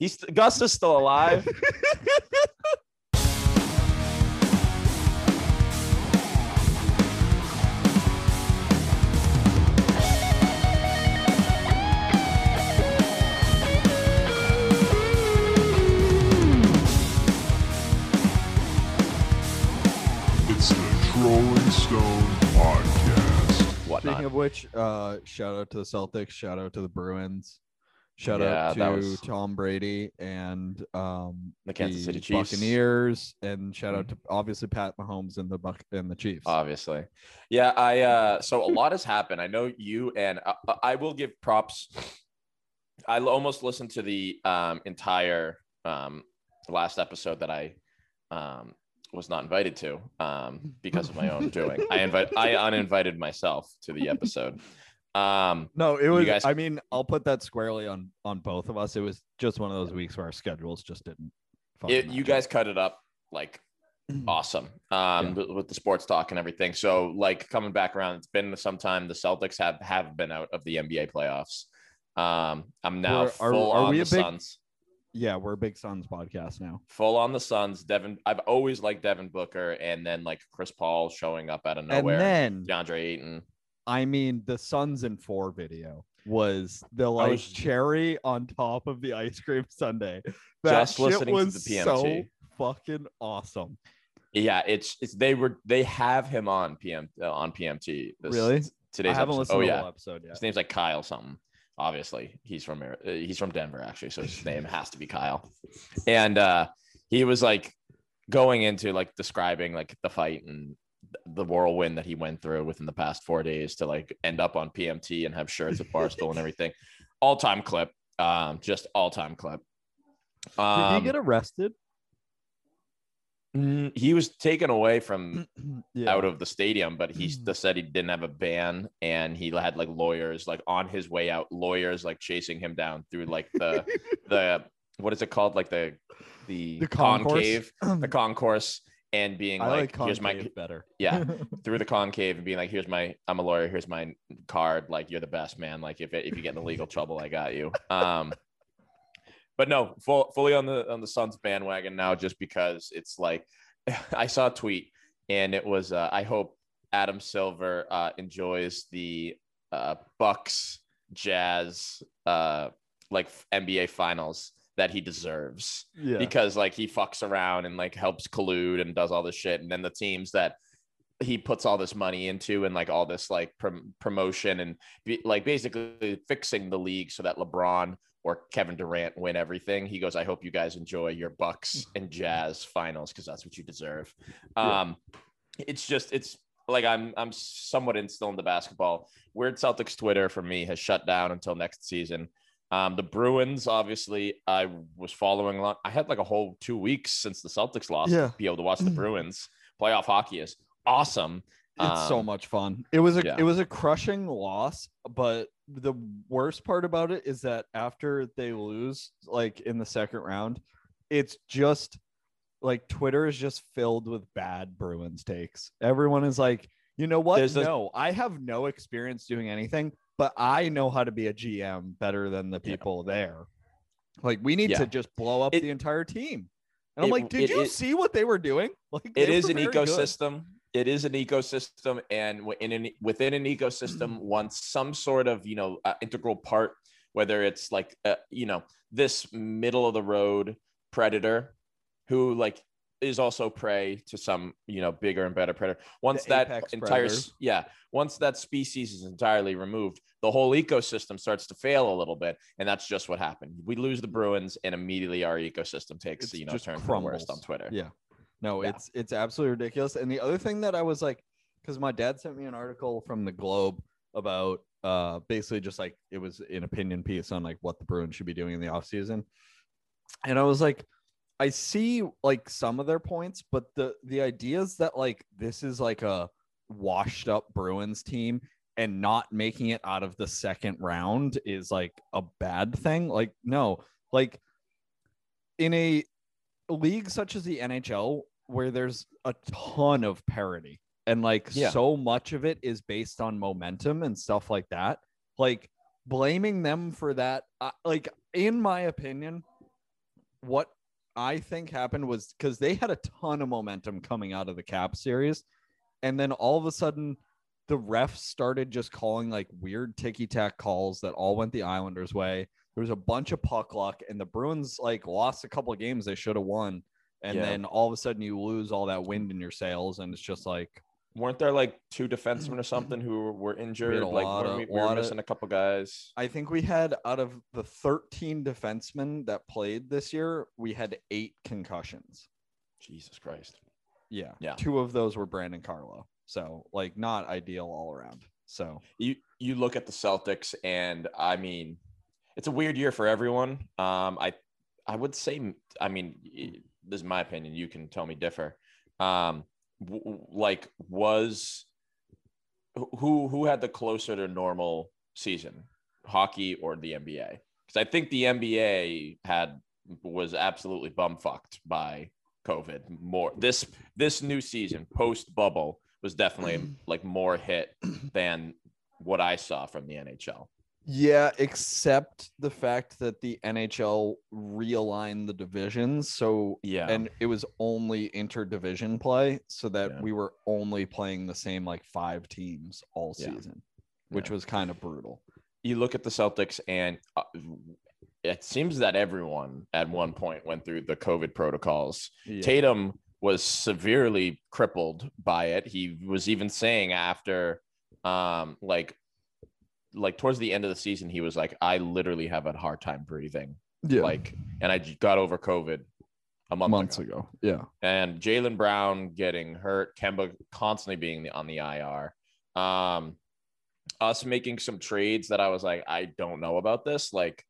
He's Gus is still alive. It's the Trolling Stone Podcast. Whatnot. Speaking of which, uh, shout out to the Celtics, shout out to the Bruins, shout Yeah, out to was- Tom Brady and um, The Kansas City Chiefs. Mm-hmm. Buccaneers, and shout out to obviously Pat Mahomes and the Buck and the Chiefs. obviously yeah i uh so a lot has happened i know you and I, I will give props I almost listened to the um entire um last episode that i um was not invited to um because of my own doing i invite i uninvited myself to the episode um no, it was. guys- I mean, I'll put that squarely on on both of us. It was just one of those weeks where our schedules just didn't. it, you guys cut it up like awesome um with, with the sports talk and everything so like coming back around it's been some time the celtics have have been out of the nba playoffs um i'm now We're- are- full are on we the suns Yeah, we're a big Suns podcast now. full on the suns devin i've always liked devin booker and then like chris paul showing up out of nowhere And then deandre ayton I mean, the Suns in four video was the like was- cherry on top of the ice cream sundae. That Just shit listening to was the PMT. so fucking awesome. yeah it's it's they were they have him on pm uh, on pmt this, Really? today's I haven't episode. listened oh to the yeah whole episode yet. His name's like Kyle something. Obviously, he's from uh, he's from Denver actually, so his name has to be Kyle. And uh he was like going into like describing like the fight and the whirlwind that he went through within the past four days to like end up on PMT and have shirts at Barstool and everything. All time clip, um, just all time clip. Did Um, he get arrested? mm, he was taken away from yeah. out of the stadium, but he Mm. said he didn't have a ban and he had like lawyers like on his way out, lawyers like chasing him down through like the the what is it called? Like the the, The concourse? concave, the concourse, and being I like, like here's my better. yeah through the concave and being like, here's my I'm a lawyer, here's my card, like you're the best man. Like if if you get in legal trouble, I got you. Um but no, full, fully on the on the Suns bandwagon now, just because it's like I saw a tweet and it was uh, I hope Adam Silver uh, enjoys the uh, Bucks Jazz uh, like NBA Finals that he deserves yeah. because like he fucks around and like helps collude and does all this shit and then the teams that he puts all this money into and like all this like prom- promotion and be, like basically fixing the league so that LeBron or Kevin Durant win everything. He goes, I hope you guys enjoy your Bucks and Jazz finals because that's what you deserve. Yeah. Um, it's just it's like I'm I'm somewhat instilled in the basketball. Weird Celtics Twitter for me has shut down until next season. Um, the Bruins, obviously, I was following along. I had like a whole two weeks since the Celtics lost Yeah. to be able to watch the Bruins. Playoff hockey is awesome. It's so Um, much fun. It was a yeah. it was a crushing loss, but the worst part about it is that after they lose, like in the second round, it's just like Twitter is just filled with bad Bruins takes. Everyone is like, you know what? There's no, I have no experience doing anything, but I know how to be a GM better than the Yeah. people there. Like we need Yeah. to just blow up It- the entire team. And I'm like, did it- you it- see what they were doing? Like it is an very good. ecosystem it is an ecosystem and w- in an, within an ecosystem once some sort of you know uh, integral part whether it's like uh, you know this middle of the road predator who like is also prey to some you know bigger and better predator once The that entire predator. yeah once that species is entirely removed the whole ecosystem starts to fail a little bit and that's just what happened we lose the bruins and immediately our ecosystem takes It's you know turn for the worst on twitter Yeah. No, Yeah. it's it's absolutely ridiculous. And the other thing that I was like, because my dad sent me an article from the Globe about uh basically just like it was an opinion piece on like what the Bruins should be doing in the offseason. And I was like, I see like some of their points, but the the ideas that like this is like a washed up Bruins team and not making it out of the second round is like a bad thing. Like, no, like in a league such as the NHL, where there's a ton of parity and like Yeah. so much of it is based on momentum and stuff like that, like blaming them for that, uh, like in my opinion, what I think happened was because they had a ton of momentum coming out of the Cap series, and then all of a sudden, the refs started just calling like weird ticky tack calls that all went the Islanders' way. There was a bunch of puck luck, and the Bruins like lost a couple of games they should have won, and Yeah. then all of a sudden you lose all that wind in your sails, and it's just like Weren't there like two defensemen or something who were injured? a Like weren't of- we, we were lot of- missing a couple guys. I think we had out of the 13 defensemen that played this year, we had eight concussions. Jesus Christ. Yeah. Yeah. Two of those were Brandon Carlo. So like not ideal all around. So you you look at the Celtics, and I mean, it's a weird year for everyone. Um, I I would say, I mean, this is my opinion. You can tell me differ. Um, w- like was who who had the closer to normal season, hockey or the NBA? Because I think the NBA had was absolutely bumfucked by COVID. More this this new season post bubble was definitely like more hit than what I saw from the NHL. Yeah, except the fact that the NHL realigned the divisions. So Yeah, and it was only interdivision play so that Yeah. we were only playing the same like five teams all Yeah. season, which Yeah. was kind of brutal. you look at the Celtics, and uh, it seems that everyone at one point went through the COVID protocols. Tatum was severely crippled by it. He was even saying after, um, like, like towards the end of the season, he was like, "I literally have a hard time breathing." yeah. Like, and I got over COVID a month months ago. ago. Yeah. and Jaylen Brown getting hurt, Kemba constantly being on the IR. Um, us making some trades that I was like, I don't know about this. Like,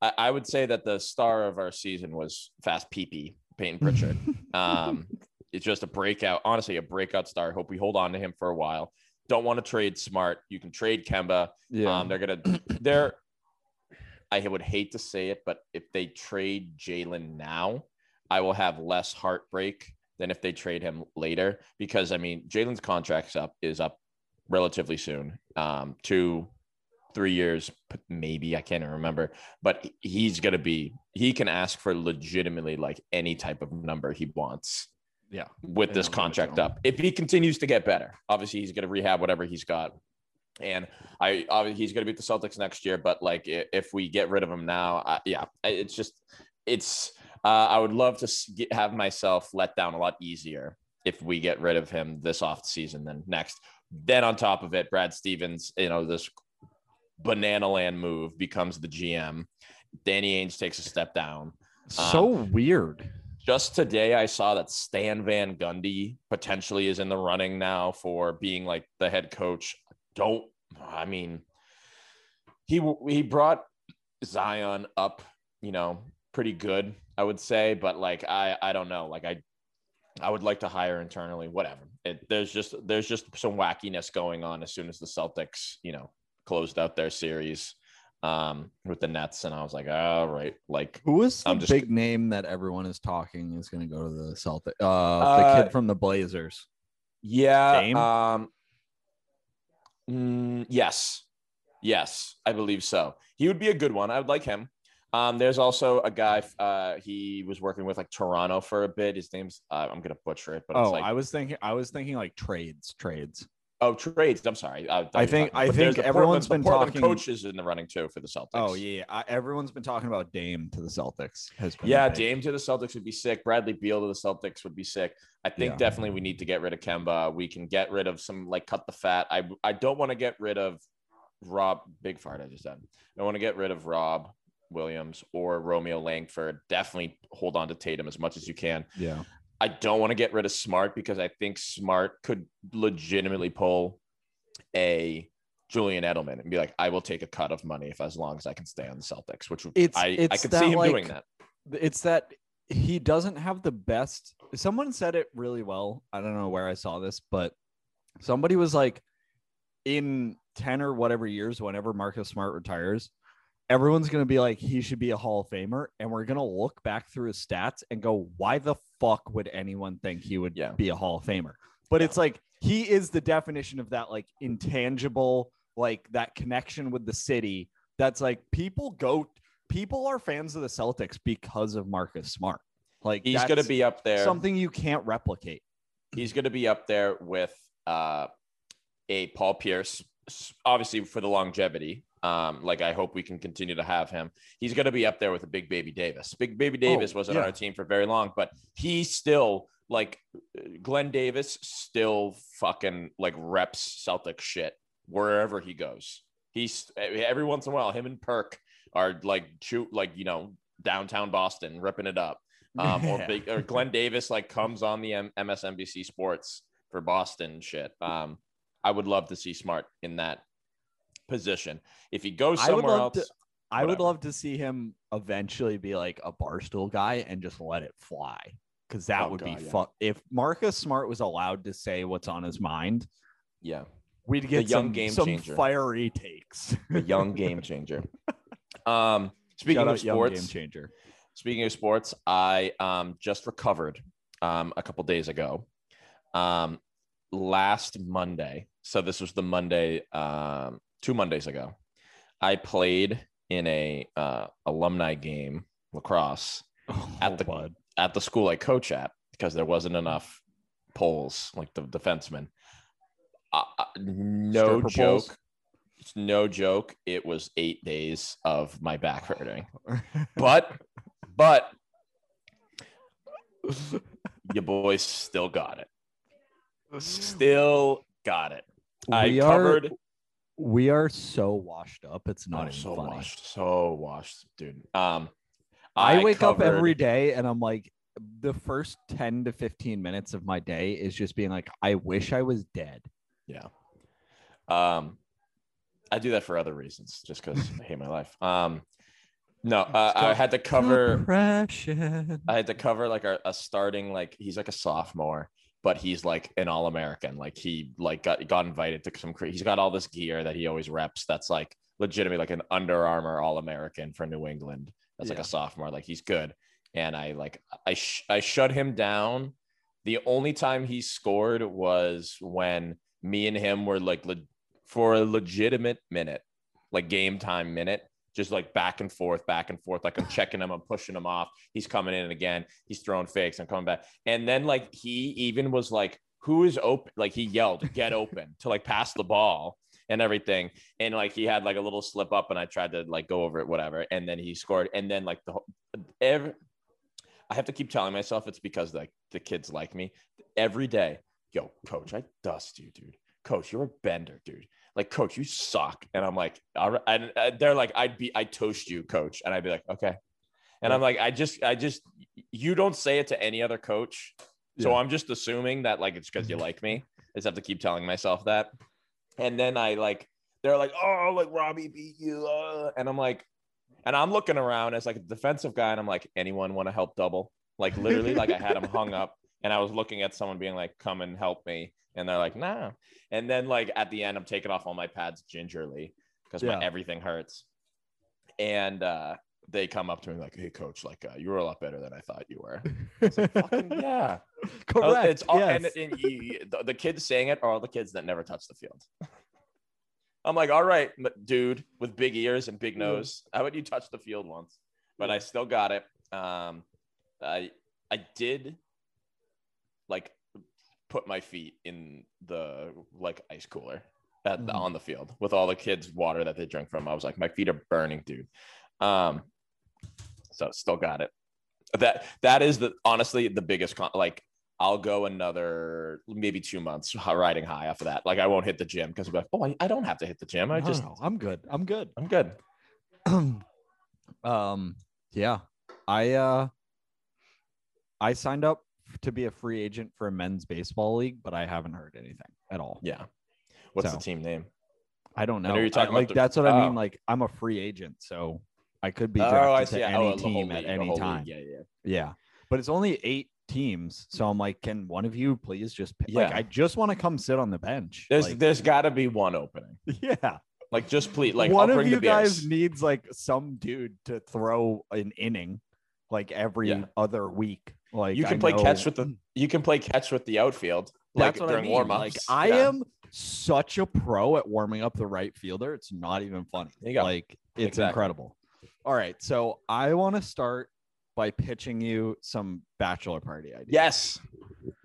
I, I would say that the star of our season was Fast PP Peyton Pritchard. um, it's just a breakout, honestly, a breakout star. Hope we hold on to him for a while. Don't want to trade smart. You can trade Kemba. Yeah. Um, they're gonna they're I would hate to say it, but if they trade Jaylen now, I will have less heartbreak than if they trade him later. Because I mean, Jaylen's contract's up is up relatively soon. Um, two, three years, maybe I can't even remember. But he's gonna be he can ask for legitimately like any type of number he wants yeah. with this they'll give it to contract up. If he continues to get better, obviously he's going to rehab whatever he's got. And I obviously he's going to beat the Celtics next year, but like if we get rid of him now, I, yeah, it's just it's. Uh, I would love to get, have myself let down a lot easier if we get rid of him this off season than next. Then on top of it, Brad Stevens, you know this banana land move becomes the GM. Danny Ainge takes a step down. So weird. Just today, I saw that Stan Van Gundy potentially is in the running now for being like the head coach. Don't I mean he he brought Zion up, you know, pretty good, I would say, but like I I don't know, like I I would like to hire internally, whatever. It, there's just there's just some wackiness going on as soon as the Celtics, you know, closed out their series um with the Nets, and I was like, all right, like Who is the I'm just- big name that everyone is talking is going to go to the Celtic? Uh, the Uh, kid from the Blazers. Yeah. Dame? Um, mm, yes. Yes, I believe so. He would be a good one. I would like him. Um, there's also a guy. Uh, he was working with like Toronto for a bit. His name's uh, I'm gonna butcher it, but it's Oh, like I was thinking. I was thinking like trades, trades. Oh trades. I'm sorry. I, I think- I think everyone's Portland- been talking- Coaches in the running too for the Celtics. Oh yeah, I, everyone's been talking about Dame to the Celtics. Has been Yeah. Dame to the Celtics would be sick. Bradley Beal to the Celtics would be sick. I think Yeah. definitely we need to get rid of Kemba. We can get rid of some like cut the fat. I I don't want to get rid of Rob Big Fart. I just said I want to get rid of Rob Williams or Romeo Langford. Definitely hold on to Tatum as much as you can. Yeah, I don't want to get rid of Smart because I think Smart could legitimately pull a Julian Edelman and be like, I will take a cut of money if as long as I can stay on the Celtics, which would It's- I, I could see him like, doing that. it's that he doesn't have the best. Someone said it really well. I don't know where I saw this, but somebody was like, in ten or whatever years, whenever Marcus Smart retires, everyone's gonna be like, he should be a Hall of Famer, and we're gonna look back through his stats and go, why the fuck would anyone think he would Yeah. be a Hall of Famer? But it's like he is the definition of that like intangible, like that connection with the city. That's like people go people are fans of the Celtics because of Marcus Smart. Like He's going to be up there. something you can't replicate. he's going to be up there with uh, a Paul Pierce, obviously for the longevity. Um, like I hope we can continue to have him. He's going to be up there with a Big Baby Davis. Big Baby Davis wasn't on our team for very long, but he still like Glen Davis still fucking like reps Celtic shit wherever he goes. He's every once in a while, him and Perk are like shoot like you know downtown Boston ripping it up um, or big or Glen Davis like comes on the M- MSNBC Sports for Boston shit. Um, I would love to see Smart in that position. If he goes somewhere else, to- I would love to see him eventually be like a barstool guy and just let it fly. Cause that Oh, would God, be yeah. fun. If Marcus Smart was allowed to say what's on his mind, yeah, we'd get young some, game some changer. fiery takes. the young game changer. Um, speaking Shout of young game sports, changer. speaking of sports, I um just recovered um a couple days ago. Um, last Monday, so this was the Monday, um, two Mondays ago. I played in a uh, alumni game lacrosse At Oh, the- bud. at the school I coach at because there wasn't enough poles like the defensemen. Uh, uh, no Stripper joke. poles? No joke. It was eight days of my back hurting, but but your boys still got it. Still got it. I we are covered. We are so washed up. It's not Oh, so funny. washed, so washed, dude. Um, I, wake up every day and I'm like, the first 10 to 15 minutes of my day is just being like, I wish I was dead. Yeah. Um, I do that for other reasons, just because I hate my life. Um, no, uh, I had to cover. Depression. I had to cover like a, a starting like he's like a sophomore, but he's like an all American. Like he like got got invited to some. He's got all this gear that he always reps. That's like legitimately like an Under Armour all American for New England. That's like a sophomore. Like he's good. And I like I sh- I shut him down. The only time he scored was when me and him were like le- for a legitimate minute, like game time minute, just like back and forth, back and forth. Like I'm checking him, I'm pushing him off. He's coming in again. He's throwing fakes. I'm coming back. And then like he even was like, "Who is open?" Like he yelled, "Get open!" to like pass the ball and everything. And like he had like a little slip up, and I tried to like go over it, whatever. And then he scored. And then like the every, I have to keep telling myself it's because like the kids like me every day. Yo, coach, I dust you, dude. Coach, you're a bender, dude. Like, coach, you suck. And I'm like, all right. And uh, they're like, I'd be, I toast you, coach. And I'd be like, okay. And I'm like, I just, I just, you don't say it to any other coach. So Yeah. I'm just assuming that like it's because you like me. I just have to keep telling myself that. And then I like, they're like, oh, like Robbie beat you. uh," And I'm like, and I'm looking around as like a defensive guy, and I'm like, anyone want to help double? Like literally, like I had him hung up, and I was looking at someone being like, come and help me, and they're like, nah. And then like at the end, I'm taking off all my pads gingerly because my everything hurts. And uh, they come up to me like, hey coach, like uh, you were a lot better than I thought you were. Like, fucking yeah. Correct. It's all, yes. and, and you- the, the kids saying it are all the kids that never touch the field. I'm like, all right, dude, with big ears and big nose, how about you touch the field once? But I still got it. Um, I I did like put my feet in the like ice cooler at the, Mhm. on the field with all the kids' water that they drink from. I was like, my feet are burning, dude. Um, so still got it. That that is the honestly the biggest con- like I'll go another maybe two months riding high after that. Like I won't hit the gym because I'm like, oh, I, I don't have to hit the gym. I No, just no, I'm good. I'm good. I'm good. um yeah i uh i signed up to be a free agent for a men's baseball league but i haven't heard anything at all Yeah. What's So, the team name? i don't know know you're talking about like the- that's what i oh. mean like i'm a free agent so i could be Oh, drafted I to any Oh, team league, at any whole league. time Yeah, yeah. yeah but it's only eight teams so i'm like can one of you please just pick? like i just want to come sit on the bench There's like, there's got to be one opening. yeah Like just please, like one I'll of you guys needs like some dude to throw an inning like every Yeah. other week. Like You can I play catch with the you can play catch with the outfield. Like That's what during I mean. warm-ups. Like I Yeah. am such a pro at warming up the right fielder. It's not even funny. There you go. Like it's Exactly. incredible. All right. So I want to start by pitching you some bachelor party ideas. Yes,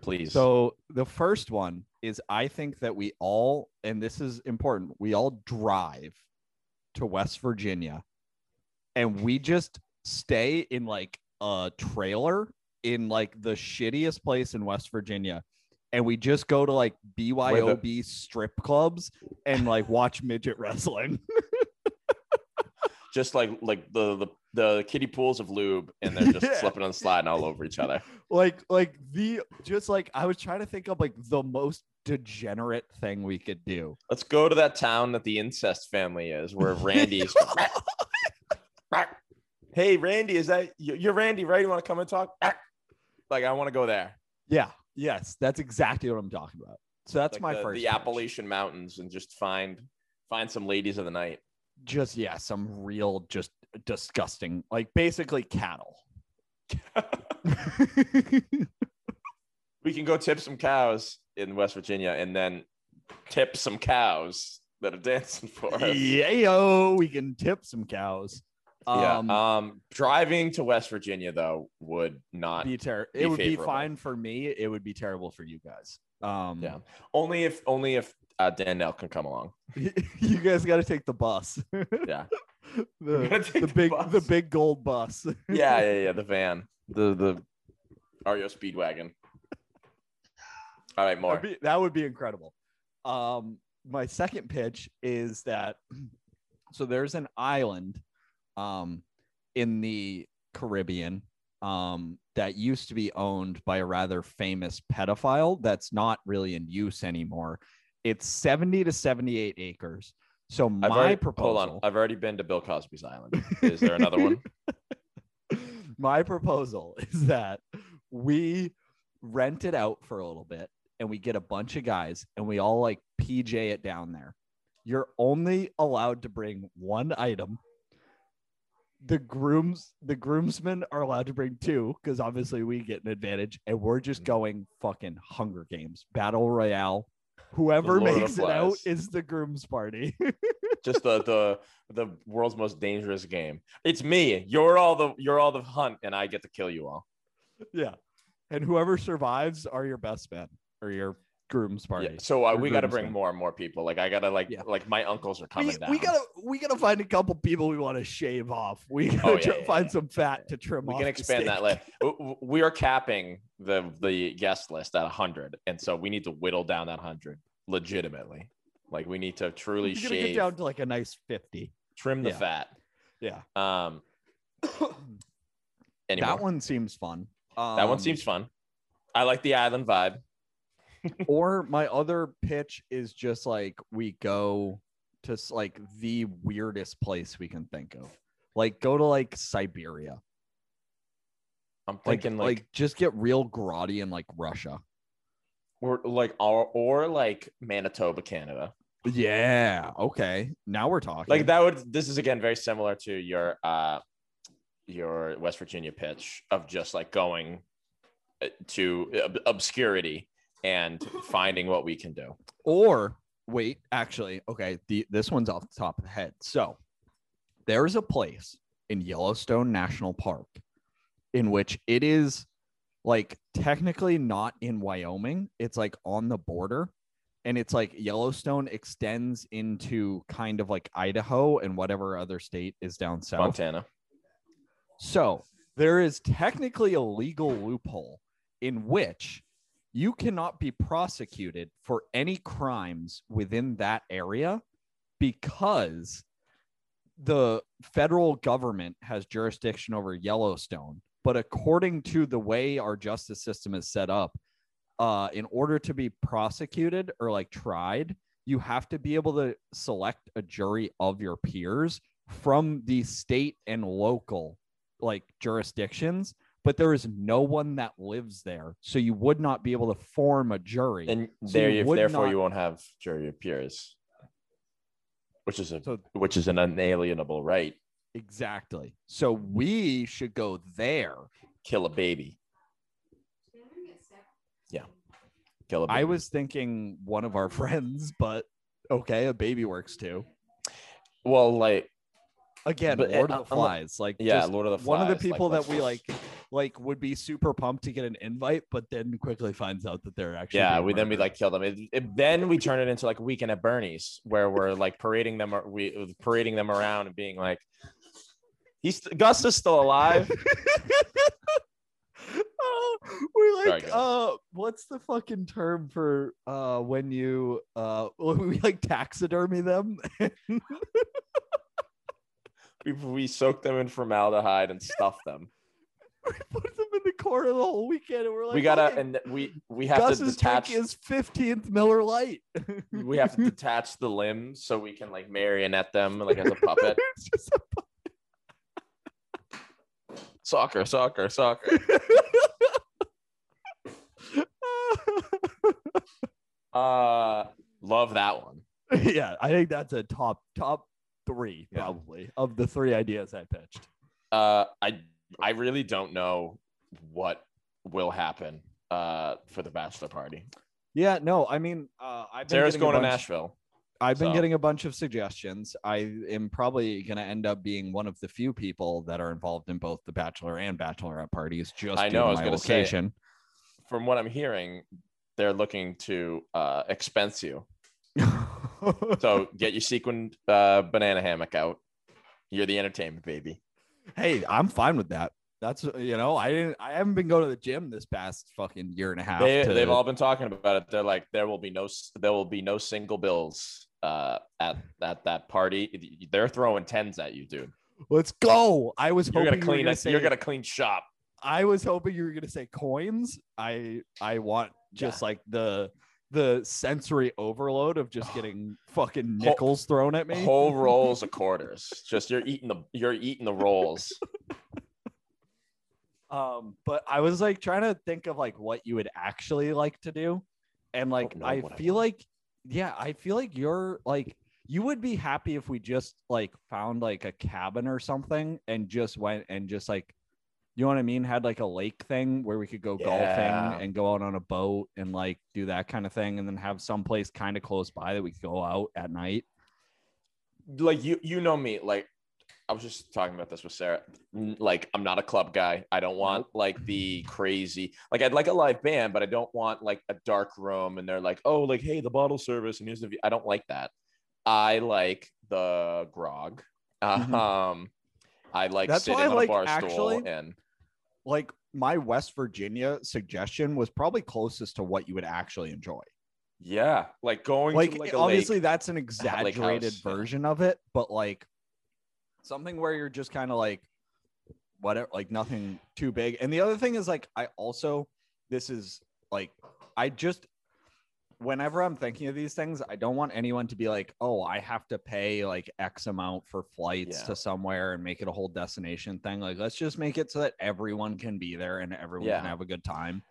please. So the first one is I think that we all, and this is important, we all drive to West Virginia and we just stay in like a trailer in like the shittiest place in West Virginia. And we just go to like BYOB strip clubs and like watch midget wrestling. just like like the the the kiddie pools of lube, and they're just Yeah. slipping and sliding all over each other. like like the just like I was trying to think of like the most degenerate thing we could do. Let's go to that town that the incest family is, where Randy's. hey, Randy, is that you're Randy, right? You want to come and talk? Like, I want to go there. Yeah. Yes, that's exactly what I'm talking about. So that's Like my the, first. the. Appalachian Mountains, and just find find some ladies of the night. Just yeah, some real just disgusting, like basically cattle. We can go tip some cows in West Virginia, and then tip some cows that are dancing for us. yeah, yo, we can tip some cows. Yeah. Um, Um, driving to West Virginia though would not be terrible. It would be fine for me. It would be terrible for you guys. Um, Yeah. only if only if uh, Danielle can come along. you guys got to take the bus. Yeah. the, the the big bus. the big gold bus. Yeah, yeah, yeah. The van, the the REO Speedwagon. All right, more. Be- that would be incredible. Um, my second pitch is that so there's an island um, in the Caribbean um, that used to be owned by a rather famous pedophile that's not really in use anymore. It's 70 to 78 acres. So my I've already, proposal Hold on. I've already been to Bill Cosby's Island. Is there another one? my proposal is that we rent it out for a little bit and we get a bunch of guys and we all like PJ it down there. You're only allowed to bring one item. The grooms, the groomsmen are allowed to bring two because obviously we get an advantage, and we're Mm-hmm. just going fucking Hunger Games, Battle Royale. Whoever makes it out is the groom's party. Just the the the world's most dangerous game. It's me. You're all the you're all the hunt, and I get to kill you all. yeah, and whoever survives are your best men or your groom's party. Yeah. So uh, we got to bring more and more people. Like I gotta like Yeah. like my uncles are coming we, down. we gotta we gotta find a couple people we want to shave off. We gotta Oh, yeah, try- find some fat to trim we can expand that list. We are capping the the guest list at 100, and so we need to whittle down that 100 legitimately. Like we need to truly We're shave, get down to like a nice fifty. trim the fat. Yeah, Um, anymore. that one seems fun. that one Um, seems fun. I like the island vibe. Or my other pitch is just like we go to like the weirdest place we can think of. Like go to like Siberia. I'm Like, thinking like, like, just get real grotty in like Russia. or like or, or like Manitoba, Canada. Yeah. Okay. Now we're talking. Like that would. This is again very similar to your uh your West Virginia pitch of just like going uh, to ob- obscurity and finding what we can do. Or wait, actually, okay, the this one's off the top of the head. So there's a place in Yellowstone National Park in which it is like technically not in Wyoming. It's like on the border. And it's like Yellowstone extends into kind of like Idaho and whatever other state is down south. Montana. So there is technically a legal loophole in which you cannot be prosecuted for any crimes within that area because the federal government has jurisdiction over Yellowstone. But according to the way our justice system is set up, uh, in order to be prosecuted or like tried, you have to be able to select a jury of your peers from the state and local like jurisdictions, but there is no one that lives there. So you would not be able to form a jury. And So there, you therefore, not- you won't have jury of peers, which is a So- which is an unalienable right. exactly. So we should go there. Kill a baby. Yeah. Kill a baby. I was thinking one of our friends, but okay, a baby works too. well, like again, But, Lord uh, of the Flies. Like Yeah, Lord of the Flies. one of the Flies, like, people that we like like would be super pumped to get an invite, but then quickly finds out that they're actually Yeah, we then we like kill them. It, it- then we turn it into like a weekend at Bernie's, where we're like parading them, we parading them around and being like, "He's Gus is still alive." Oh, we're like uh what's the fucking term for uh when you uh we like taxidermy them we, we soak them in formaldehyde and stuff them. we put them in the corner the whole weekend and we're like we gotta "Okay, and we we have to Gus's detach. drink is 15th Miller Lite we have to detach the limbs so we can like marionette them like as a puppet. A soccer, soccer, soccer. Uh, love that one. yeah, I think that's a top top three Yeah. probably of the three ideas I pitched. Uh, I I really don't know what will happen uh for the bachelor party. Yeah, no, I mean, uh, I've been Sarah's going to bunch- Nashville. I've been so- getting a bunch of suggestions. I am probably going to end up being one of the few people that are involved in both the bachelor and bachelorette parties. Just I know, I was gonna say- From what I'm hearing, they're looking to uh expense you. So get your sequined uh, banana hammock out. You're the entertainment baby. Hey, I'm fine with that. That's you know, I didn't. I haven't been going to the gym this past fucking year and a half. They, to- they've all been talking about it. They're like, there will be no, there will be no single bills uh, at at that party. They're throwing tens at you, dude. Let's go. I was You're hoping gonna you were clean gonna. You're gonna clean shop. I was hoping you were gonna say coins. I I want just like the the sensory overload of just getting fucking Whole- nickels thrown at me. Whole rolls of quarters. Just you're eating the you're eating the rolls. Um, but I was like trying to think of like what you would actually like to do, and like I I feel want. like, yeah, I feel like you're like you would be happy if we just like found like a cabin or something and just went and just like, you know what I mean, had like a lake thing where we could go Yeah. golfing and go out on a boat and like do that kind of thing, and then have some place kind of close by that we could go out at night. Like you you know me. Like I was just talking about this with Sarah. Like I'm not a club guy. I don't want like the crazy. Like I'd like a live band, but I don't want like a dark room and they're like, oh, like hey, the bottle service and here's the. View. I don't like that. I like the grog. Mhm. Um, I like That's sitting why on like, a bar actually- stool and Like my West Virginia suggestion was probably closest to what you would actually enjoy. yeah, like going like, to like obviously lake. that's an exaggerated version of it but like something where you're just kind of like whatever like nothing too big and the other thing is like i also this is like i just whenever i'm thinking of these things i don't want anyone to be like oh i have to pay like x amount for flights Yeah. to somewhere and make it a whole destination thing like let's just make it so that everyone can be there and everyone can have a good time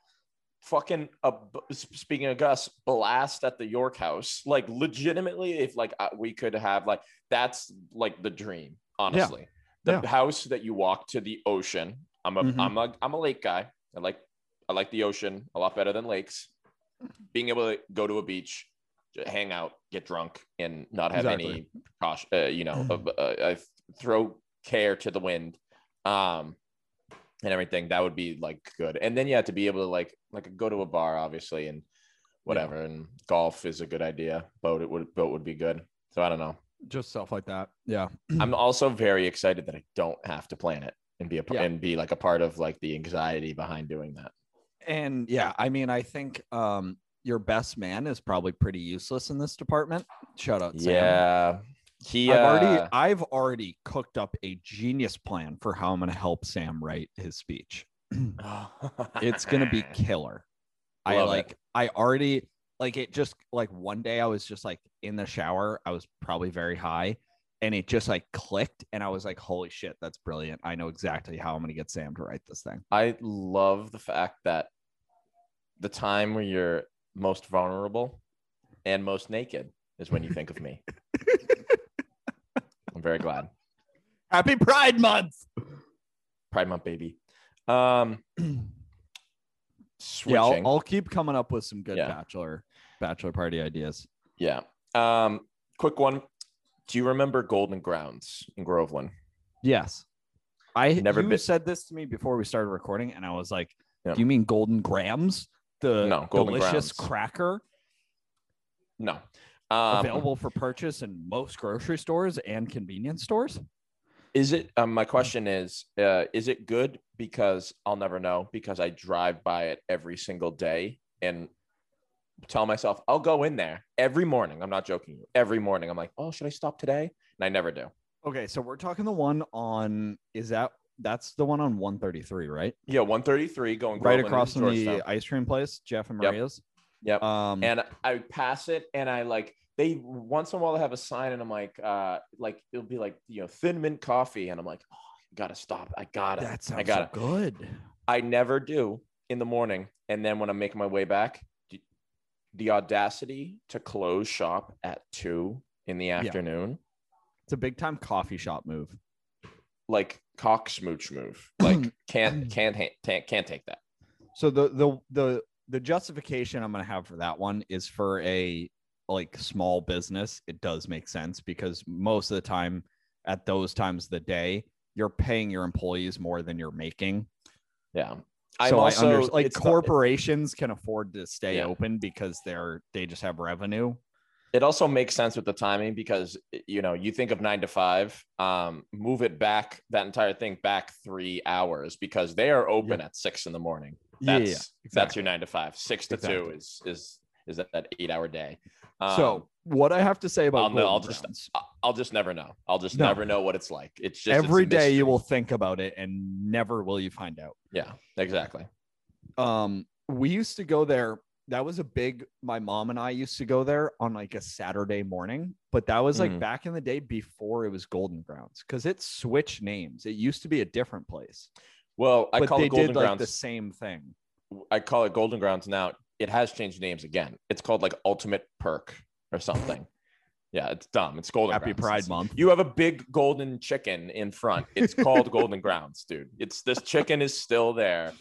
fucking uh, speaking of Gus, blast at the York House. Like legitimately, if like we could have like that's like the dream. Honestly, the Yeah. house that you walk to the ocean. I'm a am a I'm a lake guy. I like I like the ocean a lot better than lakes. Being able to go to a beach, hang out, get drunk, and not have any Exactly. precaution. Uh, you know, uh, uh, throw care to the wind. Um, and everything that would be like good and then you have to be able to like like go to a bar obviously and whatever and golf is a good idea boat it would boat would be good so i don't know just stuff like that yeah i'm also very excited that i don't have to plan it and be a Yeah. and be like a part of like the anxiety behind doing that And yeah, I mean, I think um your best man is probably pretty useless in this department. Shout out, to Sam. yeah he I've already uh, I've already cooked up a genius plan for how I'm gonna help Sam write his speech. It's gonna be killer. I Love it. like I already like it just like one day I was just like in the shower, I was probably very high, and it just like clicked, and I was like, holy shit, that's brilliant. I know exactly how I'm gonna get Sam to write this thing. I love the fact that the time where you're most vulnerable and most naked is when you think of me. I'm very glad. Happy Pride Month. Pride Month, baby. Um, switching. Yeah, I'll, I'll keep coming up with some good Yeah. bachelor bachelor party ideas. yeah. Um, quick one. Do you remember Golden Grounds in Groveland? Yes. I Never you been- said this to me before we started recording, and I was like, Yeah. "Do you mean Golden Grams, the No, Golden delicious cracker No. Um, available for purchase in most grocery stores and convenience stores?" Is it? Um, my question is: uh, Is it good? Because I'll never know because I drive by it every single day and tell myself I'll go in there every morning. I'm not joking. Every morning, I'm like, oh, should I stop today? And I never do. Okay, so we're talking the one on is that that's the one on 133, right? Yeah, 133 going Right across from the ice cream place, Jeff and Maria's. Yep. Um, and I pass it and I like they once in a while they have a sign and I'm like uh like it'll be like you know thin mint coffee and I'm like oh, I gotta stop I gotta that sounds I gotta so good. I never do in the morning and then when I'm making my way back the audacity to close shop at two in the afternoon It's a big time coffee shop move. like cock smooch move like can't can't can't can't take that So the the the the justification I'm gonna have for that one is for a like small business. It does make sense because most of the time at those times of the day, you're paying your employees more than you're making. yeah so I also under, like it's not- corporations can afford to stay Yeah. open because they're they just have revenue. It also makes sense with the timing because you know you think of nine to five um move it back that entire thing back three hours because they are open at six in the morning. That's that's your nine to five. Six to two is is is that, that eight hour day. Um, so what I have to say about I'll know- I'll just- i'll just never know. I'll just No. never know what it's like. It's just it's every day you will think about it and never will you find out. yeah exactly. Um we used to go there that was a big my mom and i used to go there on like a saturday morning but that was like Mhm. back in the day before it was golden grounds because it switched names it used to be a different place well i but call it golden did like grounds the same thing i call it golden grounds now it has changed names again it's called like ultimate perk or something yeah it's dumb it's golden happy Grounds. pride month You have a big golden chicken in front. It's called Golden Grounds, dude. It's this chicken is still there.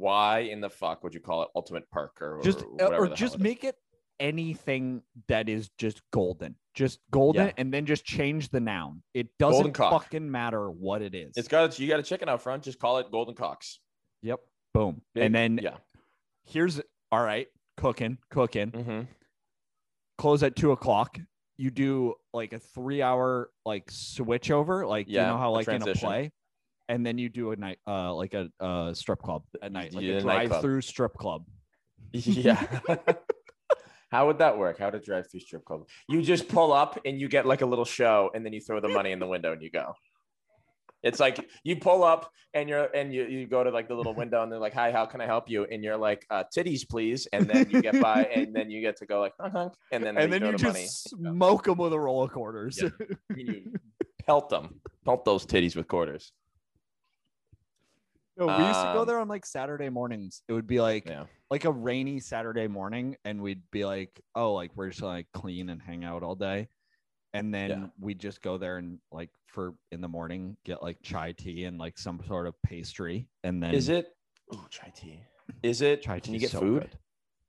Why in the fuck would you call it Ultimate Perk or just or, uh, whatever or just make it anything that is just golden. Just golden Yeah. and then just change the noun. It doesn't fucking matter what it is. It's got you got a chicken out front. Just call it Golden Cocks. yep. Boom. Big- and then yeah, here's all right cooking cooking. Hmm close at two o'clock. You do like a three hour like switch over, like you Yeah, know how like in a play, and then you do a night uh like a uh strip club at night, like Yeah, a drive through strip club. yeah. How would that work? How to drive through strip club? You just pull up and you get like a little show, and then you throw the money in the window and you go. It's like you pull up and you're and you, you go to like the little window and they're like, "Hi, how can I help you?" And you're like, uh, "Titties, please." And then you get by and then you get to go like, "Honk, honk," and then And then you the money. just smoke them with a roll of quarters. Yeah. you pelt them, pelt those titties with quarters. No, we used to go Um, there on like Saturday mornings. It would be like Yeah. like a rainy Saturday morning, and we'd be like, oh, like we're just gonna, like clean and hang out all day. And then Yeah. we'd just go there and like for in the morning get like chai tea and like some sort of pastry. And then Is it? Oh, chai tea. Is it? chai Can tea you get so food? good.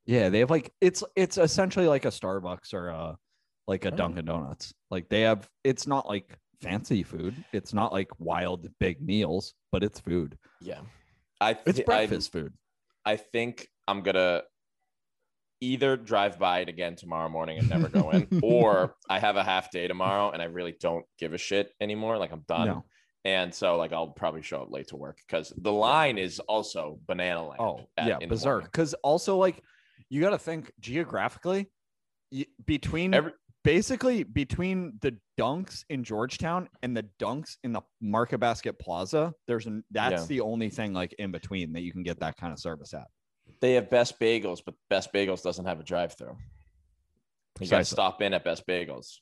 Yeah, they have like it's it's essentially like a Starbucks or a like a Oh. Dunkin' Donuts. Like they have it's not like fancy food. It's not like wild big meals, but it's food. Yeah. I It's thi- I- breakfast food. I think I'm gonna either drive by it again tomorrow morning and never go in, or I have a half day tomorrow and I really don't give a shit anymore. Like I'm done. No. And so like I'll probably show up late to work because the line is also banana land. Oh at- yeah, berserk. Because also like you got to think geographically between Every basically between the dunks in Georgetown and the dunks in the Market Basket Plaza. There's an that's Yeah. the only thing like in between that you can get that kind of service at. they have best bagels, but best bagels doesn't have a drive through. You got to stop in at best bagels.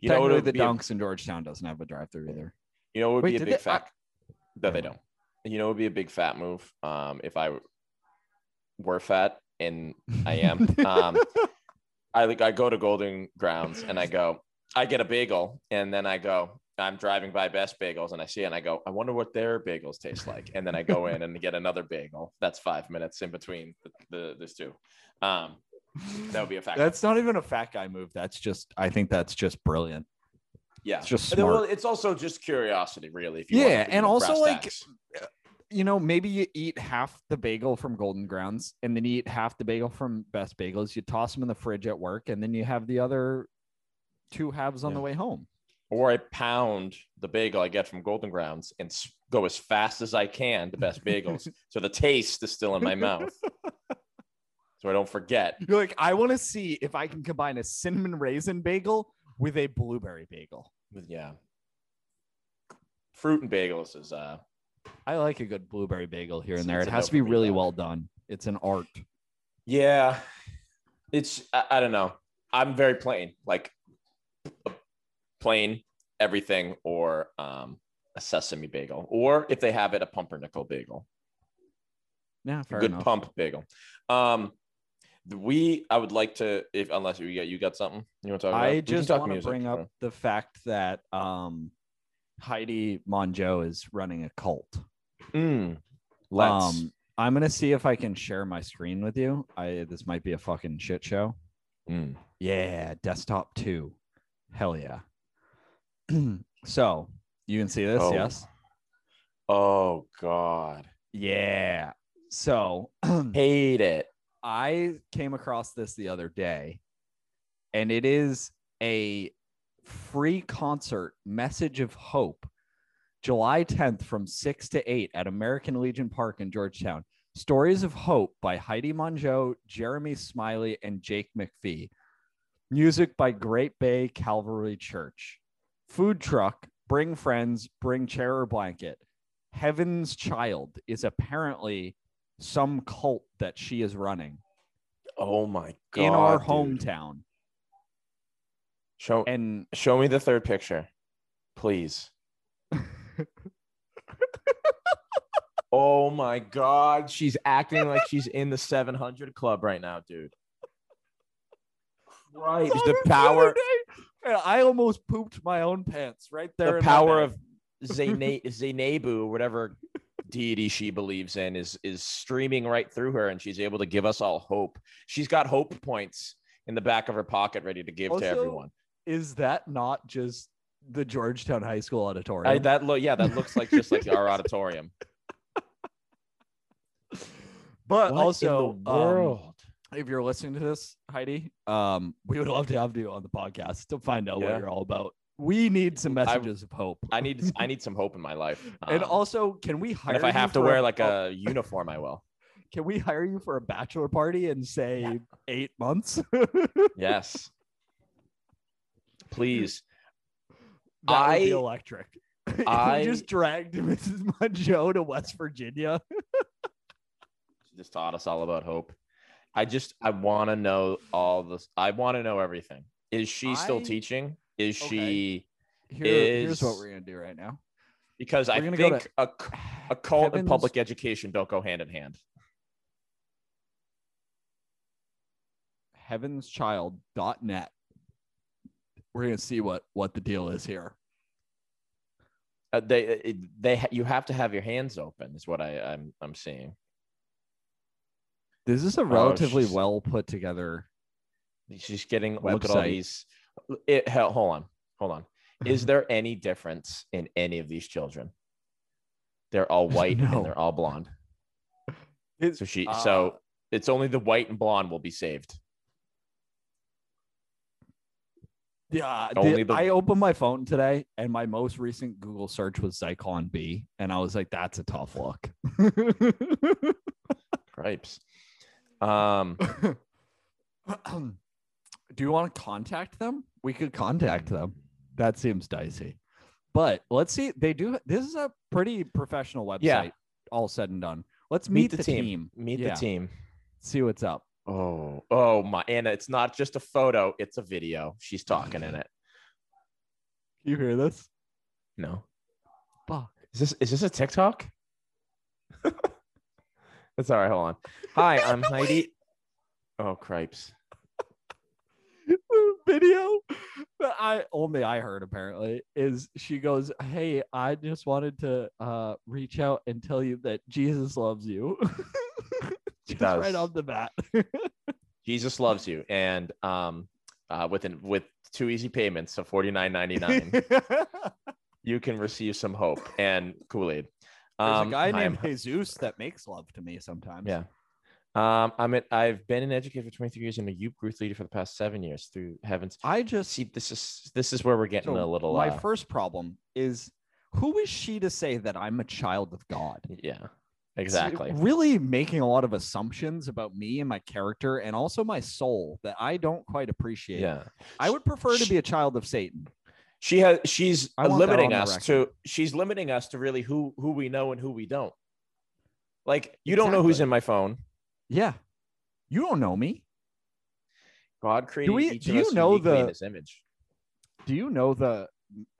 You know what the be a- dunks in Georgetown doesn't have a drive-through either. You know, what would Wait, be a big they- I- fat. No, they don't. You know, it would be a big fat move. Um, if I were fat, and I am. um, I like I go to Golden Grounds and I go, I get a bagel, and then I go. I'm driving by Best Bagels and I see it and I go, I wonder what their bagels taste like. And then I go in and get another bagel. That's five minutes in between the, the this two. Um, that would be a fact. That's not even a fat guy move. That's just I think that's just brilliant. Yeah, It's just well, smart. it's also just curiosity, really. If you Yeah, and also, like, tacks. You know, maybe you eat half the bagel from Golden Grounds and then you eat half the bagel from Best Bagels. You toss them in the fridge at work, and then you have the other two halves on the way home. or I pound the bagel I get from Golden Grounds and go as fast as I can to Best Bagels, so the taste is still in my mouth, so I don't forget. You're like, I want to see if I can combine a cinnamon raisin bagel with a blueberry bagel. Yeah, fruit and bagels is uh I like a good blueberry bagel here and there. It has to be really well done. It's an art. yeah, it's I, I don't know. I'm very plain, like plain everything, or um a sesame bagel, or if they have it, a pumpernickel bagel. Yeah, fair good enough. pump bagel. Um, we I would like to if unless you got you got something you want to talk about. I just want to bring up the fact that um, Heidi Monjo is running a cult. Mm, let's. Um, I'm gonna see if I can share my screen with you. I this might be a fucking shit show. Mm. Yeah, desktop two. Hell yeah. so you can see this, Oh. yes? Oh God, Yeah. So hate it. I came across this the other day, and it is a free concert, Message of Hope, July 10th from 6 to 8 at American Legion Park in Georgetown. Stories of Hope by Heidi Monjo, Jeremy Smiley, and Jake McPhee. Music by Great Bay Calvary Church. Food truck, bring friends, bring chair or blanket. Heaven's Child is apparently some cult that she is running Oh my God, in our dude. hometown. Show And show me the third picture, please. oh my God, she's acting like she's in the 700 club right now, dude. Right, the power. I almost pooped my own pants right there. the power of Zayna- Zaynebu, whatever deity she believes in, is is streaming right through her, and she's able to give us all hope. She's got hope points in the back of her pocket ready to give Also, to everyone. Is that not just the Georgetown High School auditorium? I, that look, yeah, that looks like just like our auditorium. but What also, in the um, world? if you're listening to this, Heidi, um, we would love to have you on the podcast to find out Yeah. what you're all about. We need some I- messages of hope. I need I need some hope in my life. and Um, also, can we hire and if I you have to for wear like oh, a uniform, I will. can we hire you for a bachelor party in say eight months? Yes. Please. That would be I- electric. I- just dragged Mrs. Monjo to West Virginia. She just taught us all about hope. I just I want to know all this. I want to know everything. Is she still I- teaching? Is Okay. she Here, here's what we're gonna do right now. because I We're go think to a, a cult and public education don't go hand in hand. heavenschild.net. We're gonna see what what the deal is here. Uh, they it- they you have to have your hands open is what I I'm I'm seeing. This is a relatively she's- well put together. She's getting look at all these. It, hell, hold on, hold on. Is there any difference in any of these children? They're all white No. and they're all blonde. So she Uh, so it's only the white and blonde will be saved. Yeah, the- the- I opened my phone today, and my most recent Google search was Zyklon B, and I was like, "That's a tough look." Cripes. Um, Do you want to contact them? We could contact them. That seems dicey, but let's see. They do. This is a pretty professional website. Yeah. All said and done. Let's meet, meet, the, team. Meet Yeah. the team. See what's up. Oh, oh my Anna, it's not just a photo, it's a video. She's talking in it. You hear this? No. Fuck. Is this is this a TikTok? That's all right. Hold on. Hi, I'm Heidi. Oh, cripes. video that I only I heard apparently is she goes, Hey, I just wanted to uh reach out and tell you that Jesus loves you. just does. right off the bat. Jesus loves you. And um, uh, with an, with two easy payments of forty nine ninety nine, you can receive some hope and Kool Aid. There's a guy named I'm- Jesus that makes love to me sometimes. Yeah. Um, I'm at, I've been an educator for 23 years and a youth group leader for the past seven years. Through heavens, I just see this is this is where we're getting so a little. My uh, first problem is who is she to say that I'm a child of God? yeah, exactly. really making a lot of assumptions about me and my character and also my soul that I don't quite appreciate. Yeah, I would prefer to be a child of Satan. she has. She's I want that limiting us to. She's limiting us to really who who we know and who we don't. Like you don't know who's in my phone. Yeah. You don't know me. God created we- each do you know in the- His image. Do you know the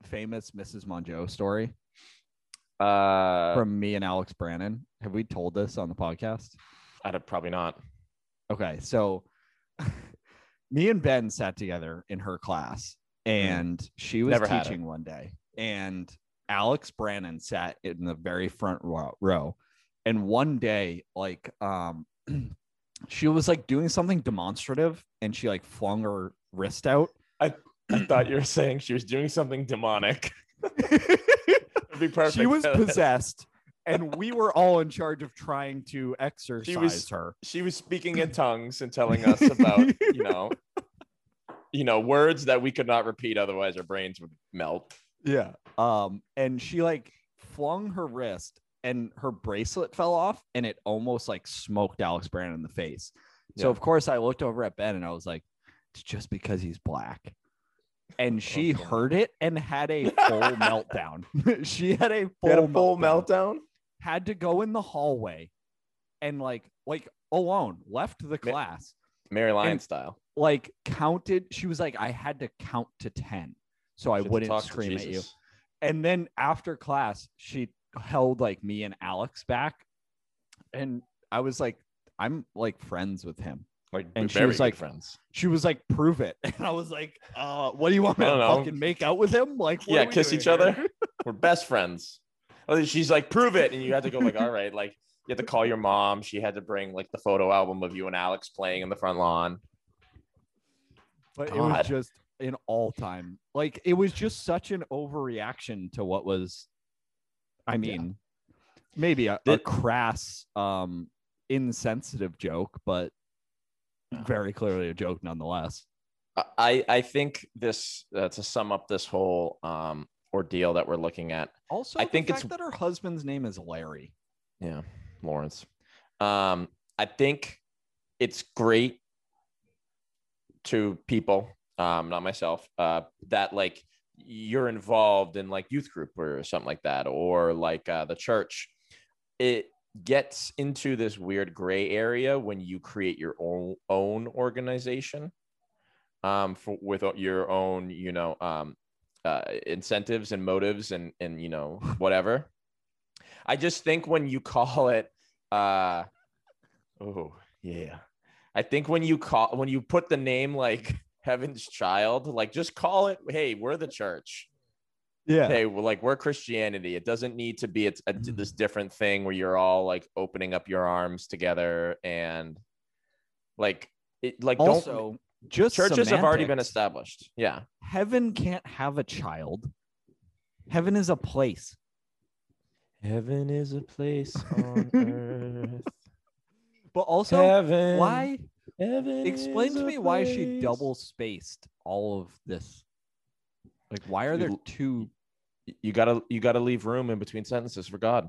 famous Mrs. Mongeau story Uh, from me and Alex Brannon? Have we told this on the podcast? I'd have probably not. Okay, so me and Ben sat together in her class, and she was Mm. Never teaching one day, and Alex Brannon sat in the very front ro- row, and one day, like, um, she was like doing something demonstrative, and she like flung her wrist out. I, I thought you were saying she was doing something demonic. Be perfect. she was possessed, and we were all in charge of trying to exercise her. she was speaking in tongues and telling us about you know you know words that we could not repeat otherwise our brains would melt Yeah. Um, and she like flung her wrist and her bracelet fell off and it almost like smoked Alex Brandon in the face. So of course I looked over at Ben and I was like, it's just because he's black. And she Okay. heard it and had a full meltdown. she had a full, had a full meltdown. meltdown Had to go in the hallway and like like alone, left the class, mary lyon And- style like counted. She was like, I had to count to 10 so I wouldn't scream at you and then after class she held like me and alex back and i was like i'm like friends with him like and she was like- friends. she was like prove it. And i was like uh what do you want me to know. fucking make out with him? Like yeah kiss each other. we're best friends. Oh, she's like prove it. And you had to go like all right like you had to call your mom. She had to bring like the photo album of you and alex playing in the front lawn. But it was just an all-time like it was just such an overreaction to what was i mean maybe a, a crass um insensitive joke but Yeah. Very clearly a joke nonetheless i i think this uh, to sum up this whole um ordeal that we're looking at Also, I the think fact it's- that her husband's name is Larry. Yeah, Lawrence. Um, I think it's great to people, um, not myself, uh, that like you're involved in like youth group or something like that, or like uh, the church. It gets into this weird gray area when you create your own own organization, um, for with your own, you know, um, uh, incentives and motives and and you know whatever. I just think when you call it, uh, oh yeah, I think when you call when you put the name like Heaven's Child, like just call it. Hey, we're the church. Yeah. Hey, we're like we're Christianity. It doesn't need to be it's a, Mhm. this different thing where you're all like opening up your arms together and like it. Like don't Also, just churches have already been established. Yeah, Heaven can't have a child. Heaven is a place. heaven is a place on earth. But also, Heaven. why? Heaven Explain to me why she double spaced all of this. Like, why are there two? You gotta you gotta leave room in between sentences for God.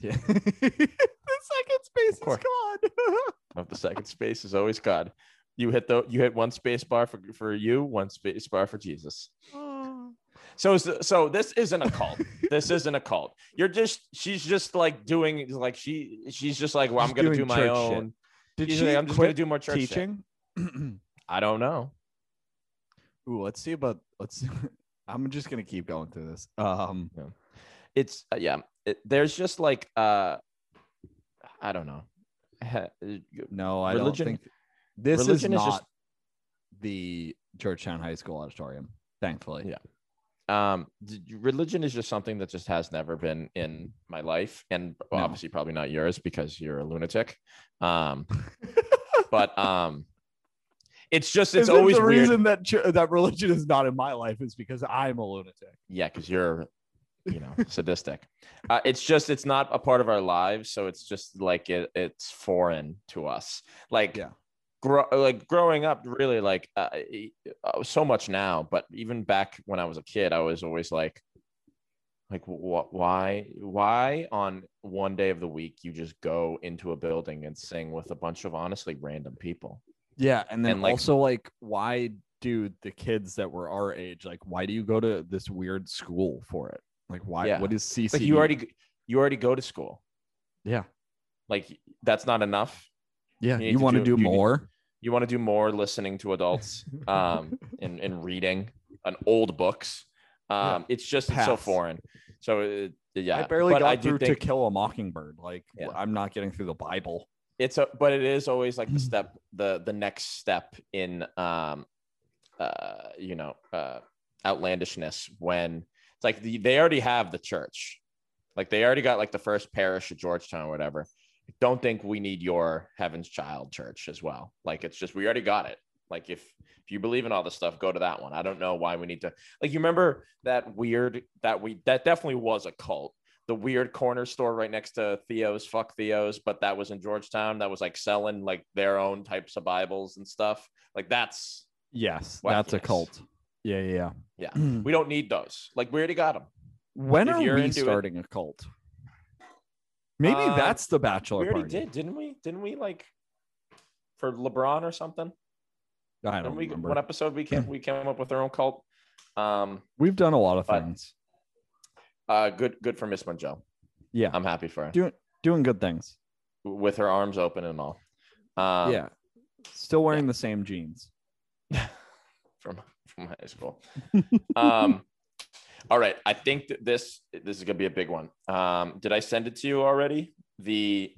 Yeah. the second space is God. Of the second space is always God. You hit the you hit one space bar for for you, one space bar for Jesus. Oh. So so this isn't a cult. this isn't a cult. You're just she's just like doing like she she's just like well I'm She's gonna do my own. shit. Did She's she like, I'm just gonna do more church teaching? I don't know. Ooh, let's see about let's. I'm just gonna keep going through this. Um, It's uh, yeah. It, there's just like uh I don't know. No, I Religion- don't think this is is not just- the Georgetown High School auditorium. Thankfully, Yeah. um religion is just something that just has never been in my life and No. obviously probably not yours because you're a lunatic um but um It's just it's Isn't always the weird. reason that ch- that religion is not in my life is because I'm a lunatic. Yeah, because you're, you know, sadistic. Uh, it's just it's not a part of our lives, so it's just like it, it's foreign to us. Like, Yeah. grow like growing up, really like uh, uh, so much now, but even back when I was a kid, I was always like, like what? Why? Why on one day of the week you just go into a building and sing with a bunch of honestly random people? Yeah, and then And, like- also like why do the kids that were our age like why do you go to this weird school for it? Like why Yeah. what is CC? Like you already you already go to school. Yeah. Like that's not enough. Yeah, you you, want to do- do, you need- more? you want to do more listening to adults um and, and reading and old books um it's just it's so foreign so uh, yeah I barely but got I through think to kill a mockingbird. Like Yeah. I'm not getting through the Bible. It's a but it is always like the step the the next step in um uh you know uh outlandishness when it's like the, they already have the church. Like they already got like the first parish at georgetown or whatever. Don't think we need your heaven's child church as well. Like it's just we already got it. Like if if you believe in all this stuff go to that one. I don't know why we need to like you remember that weird that we that definitely was a cult the weird corner store right next to Theo's, fuck Theo's, but that was in Georgetown. That was like selling like their own types of Bibles and stuff. Like that's Yes, Wackiness. that's a cult. Yeah, yeah. Yeah. yeah. we don't need those. Like we already got them. when if are we into it- starting a cult? Maybe Uh, that's the bachelor. We already party. did, didn't we? Didn't we like for LeBron or something? I Didn't don't we remember. one episode we came we came up with our own cult. Um We've done a lot of things. Uh good good for Miss Monjo. Yeah, I'm happy for her. doing doing good things. With her arms open and all. Um yeah, still wearing the same jeans. from from high school. um, all right, I think that this this is gonna be a big one. Um, did I send it to you already? The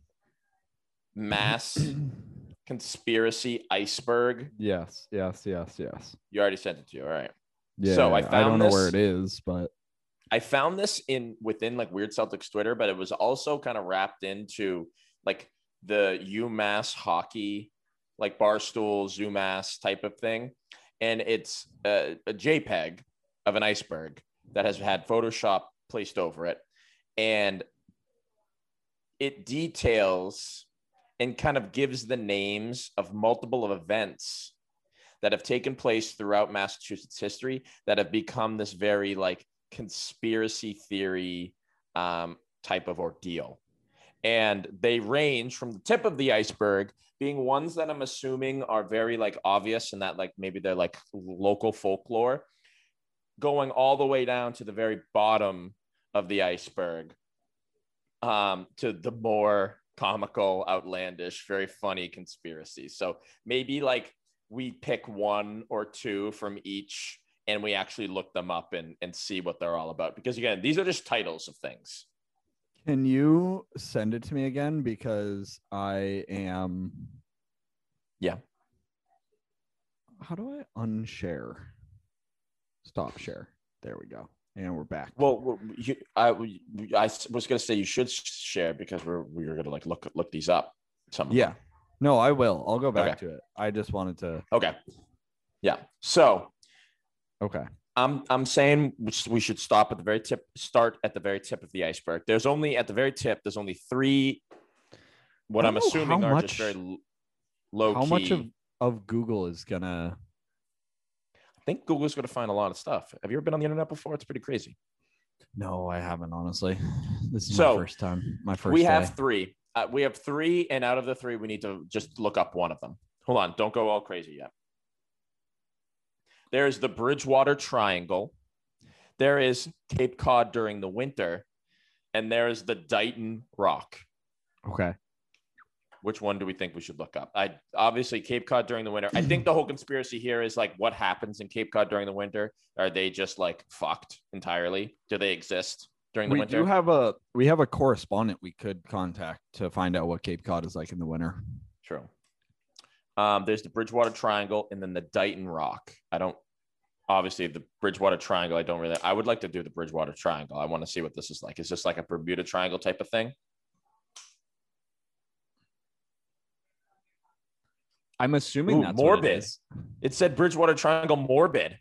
mass conspiracy iceberg. Yes, yes, yes, yes. You already sent it to you. All right. Yeah. So I I don't know where it is, but I found this in within like Weird Celtics Twitter, but it was also kind of wrapped into like the UMass hockey, like Barstool, Zoomass type of thing. And it's a, a JPEG of an iceberg that has had Photoshop placed over it. And it details and kind of gives the names of multiple of events that have taken place throughout Massachusetts history that have become this very like conspiracy theory um, type of ordeal. And they range from the tip of the iceberg being ones that I'm assuming are very like obvious and that like maybe they're like local folklore, going all the way down to the very bottom of the iceberg um, to the more comical, outlandish, very funny conspiracies. So maybe like we pick one or two from each and we actually look them up and, and see what they're all about. Because again, these are just titles of things. can you send it to me again because I am Yeah. How do I unshare? Stop share. There we go. And we're back. Well, you, I, I was going to say you should share because we're, we were going to like look, look these up. Some yeah. No, I will. I'll go back Okay. to it. I just wanted to Okay. Yeah. So Okay. I'm I'm saying we should stop at the very tip, start at the very tip of the iceberg. There's only at the very tip. There's only three. What I'm assuming are much- just very low How key. much of, of Google is gonna I think Google's going to find a lot of stuff. Have you ever been on the internet before? It's pretty crazy. No, I haven't honestly. This is So, my first time. My first we day. have three. Uh, we have three, and out of the three, we need to just look up one of them. Hold on, don't go all crazy yet. There's the Bridgewater Triangle. There is Cape Cod during the winter, and there is the Dighton Rock. Okay. Which one do we think we should look up? I obviously Cape Cod during the winter. I think the whole conspiracy here is like what happens in Cape Cod during the winter. Are they just like fucked entirely? Do they exist during the winter? We winter? do have a we have a correspondent we could contact to find out what Cape Cod is like in the winter. True. Um, there's the Bridgewater Triangle and then the Dighton Rock. I don't obviously the Bridgewater Triangle. I don't really. I would like to do the Bridgewater Triangle. I want to see what this is like. Is this like a Bermuda Triangle type of thing? I'm assuming Ooh, that's what it morbid. It said Bridgewater Triangle morbid.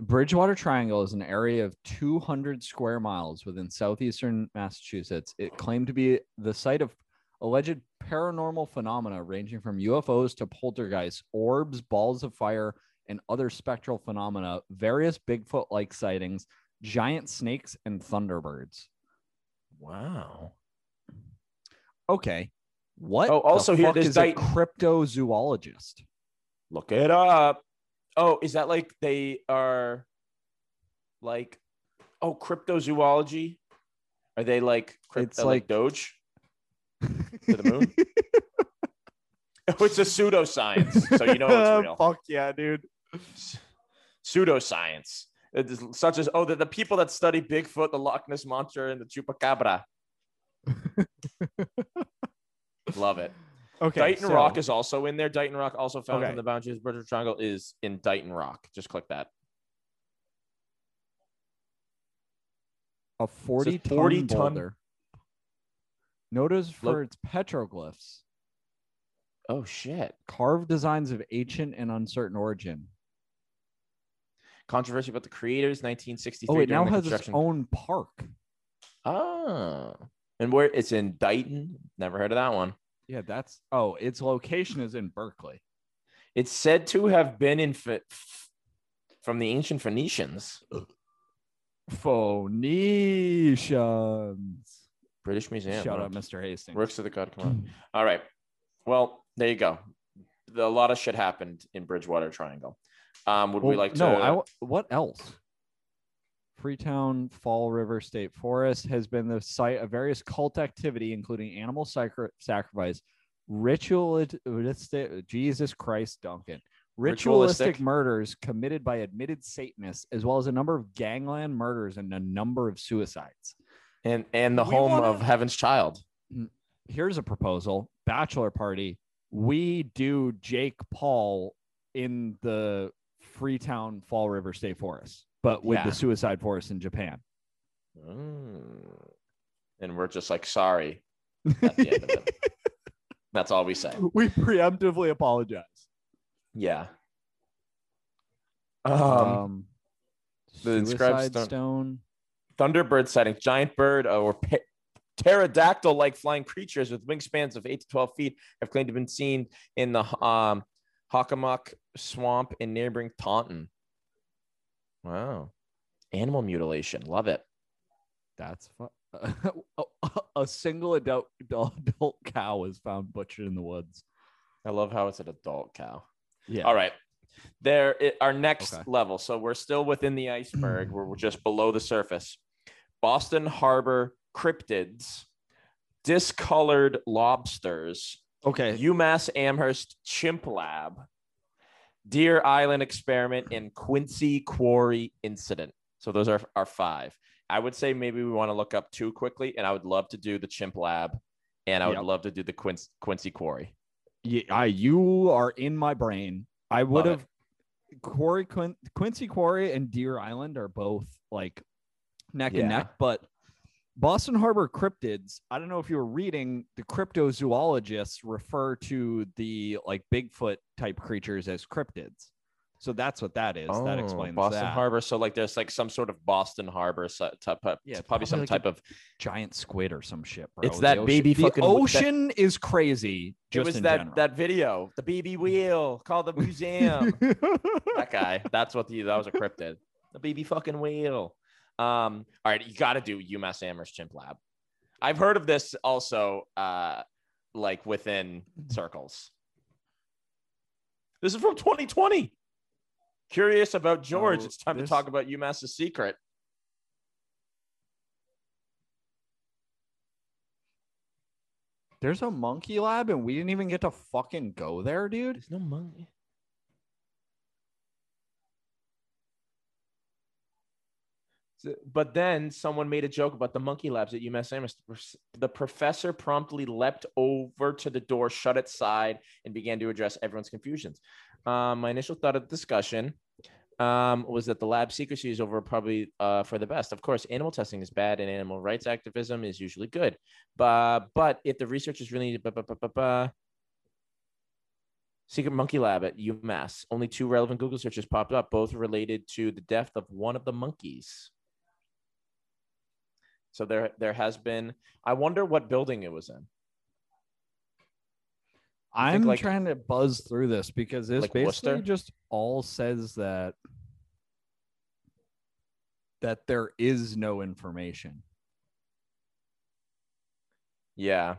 Bridgewater Triangle is an area of 200 square miles within southeastern Massachusetts. It claimed to be the site of alleged paranormal phenomena ranging from UFOs to poltergeists, orbs, balls of fire, and other spectral phenomena, various Bigfoot like sightings, giant snakes, and thunderbirds. Wow. Okay. What? Oh, also here, is a cryptozoologist. Look it up. Oh, is that like they are like oh cryptozoology? Are they like crypt- It's uh, like like- Doge to the moon? oh, it's a pseudoscience, so you know it's real. Fuck yeah, dude. S- Pseudoscience. It is such as oh, the, the people that study Bigfoot, the Loch Ness monster, and the chupacabra. Love it. Okay. Dighton so- Rock is also in there. Dighton Rock, also found Okay. from the boundaries of Bridgewater Triangle, is in Dighton Rock. Just click that. a 40 ton 40 ton- boulder. Notice for Look- its petroglyphs, Oh shit! carved designs of ancient and uncertain origin. Controversy about the creators, 1963. Oh, it now has its own park. Ah, and where it's in Dighton. Never heard of that one. Yeah, that's oh, its location is in Berkeley. It's said to have been in from the ancient Phoenicians. Phoenicians. British Museum. Shout wow. up, Mr. Hastings. Works of the God. Come on. All right. Well, there you go. A lot of shit happened in Bridgewater Triangle. Um, would we like to? No, I w- what else? Freetown Fall River State Forest has been the site of various cult activity, including animal sacri- sacrifice, ritualistic, Jesus Christ, Duncan, ritualistic, Ritualistic. murders committed by admitted Satanists, as well as a number of gangland murders and a number of suicides. And and the We home wanna- of Heaven's Child. Here's a proposal: bachelor party. We do Jake Paul in the Freetown Fall River State Forest, but with Yeah. the suicide forest in Japan. Mm. And we're just like sorry at the end of it. That's all we say. we preemptively apologize. Yeah. Um, Um, the inscribed stone- stone. Thunderbird sighting, giant bird uh, or pa- pterodactyl like flying creatures with wingspans of 8 to 12 feet have claimed to have been seen in the um, Hockomock swamp in neighboring Taunton. Wow. Animal mutilation. Love it. That's fu- a single adult, adult cow was found butchered in the woods. I love how it's an adult cow. Yeah. All right. There, it, our next Okay. level. So we're still within the iceberg. we're, we're just below the surface. Boston Harbor cryptids, discolored lobsters, Okay. UMass Amherst Chimp Lab, Deer Island Experiment, and Quincy Quarry Incident. So those are our five. I would say maybe we want to look up two quickly, and I would love to do the Chimp Lab, and I would Yep. love to do the Quincy, Quincy Quarry. Yeah, I, you are in my brain. I would Love have Quarry Quin- Quincy Quarry and Deer Island are both like neck Yeah. and neck, but Boston Harbor cryptids. I don't know if you were reading the cryptozoologists refer to the like Bigfoot type creatures as cryptids. So that's what that is. that Oh, explains Boston that. Harbor. So like there's like some sort of Boston Harbor type, of, Yeah, it's probably some like type of. giant squid or some shit, bro. It's that ocean- baby the fucking- that- ocean is crazy. It Just was in that general. that video, the BB mm. wheel, called the museum. that guy. That's what the that was a cryptid. The baby fucking wheel. Um, all right, you got to do UMass Amherst Chimp Lab. I've heard of this also, uh, like within circles. This is from 2020. Curious about George. Oh, it's time this- to talk about UMass's secret. There's a monkey lab and we didn't even get to fucking go there, dude. There's no monkey. But then someone made a joke about the monkey labs at UMass Amherst. The professor promptly leapt over to the door, shut its side, and began to address everyone's confusions. Um, my initial thought of the discussion um, was that the lab secrecy is over probably uh, for the best. Of course, animal testing is bad and animal rights activism is usually good. But, but if the research is really, ba- ba- ba- ba- ba- Secret Monkey Lab at UMass. Only two relevant Google searches popped up, both related to the death of one of the monkeys. So there, there has been. I wonder what building it was in. I I'm like- trying to buzz through this because this Like basically Worcester? just all says that that there is no information. Yeah.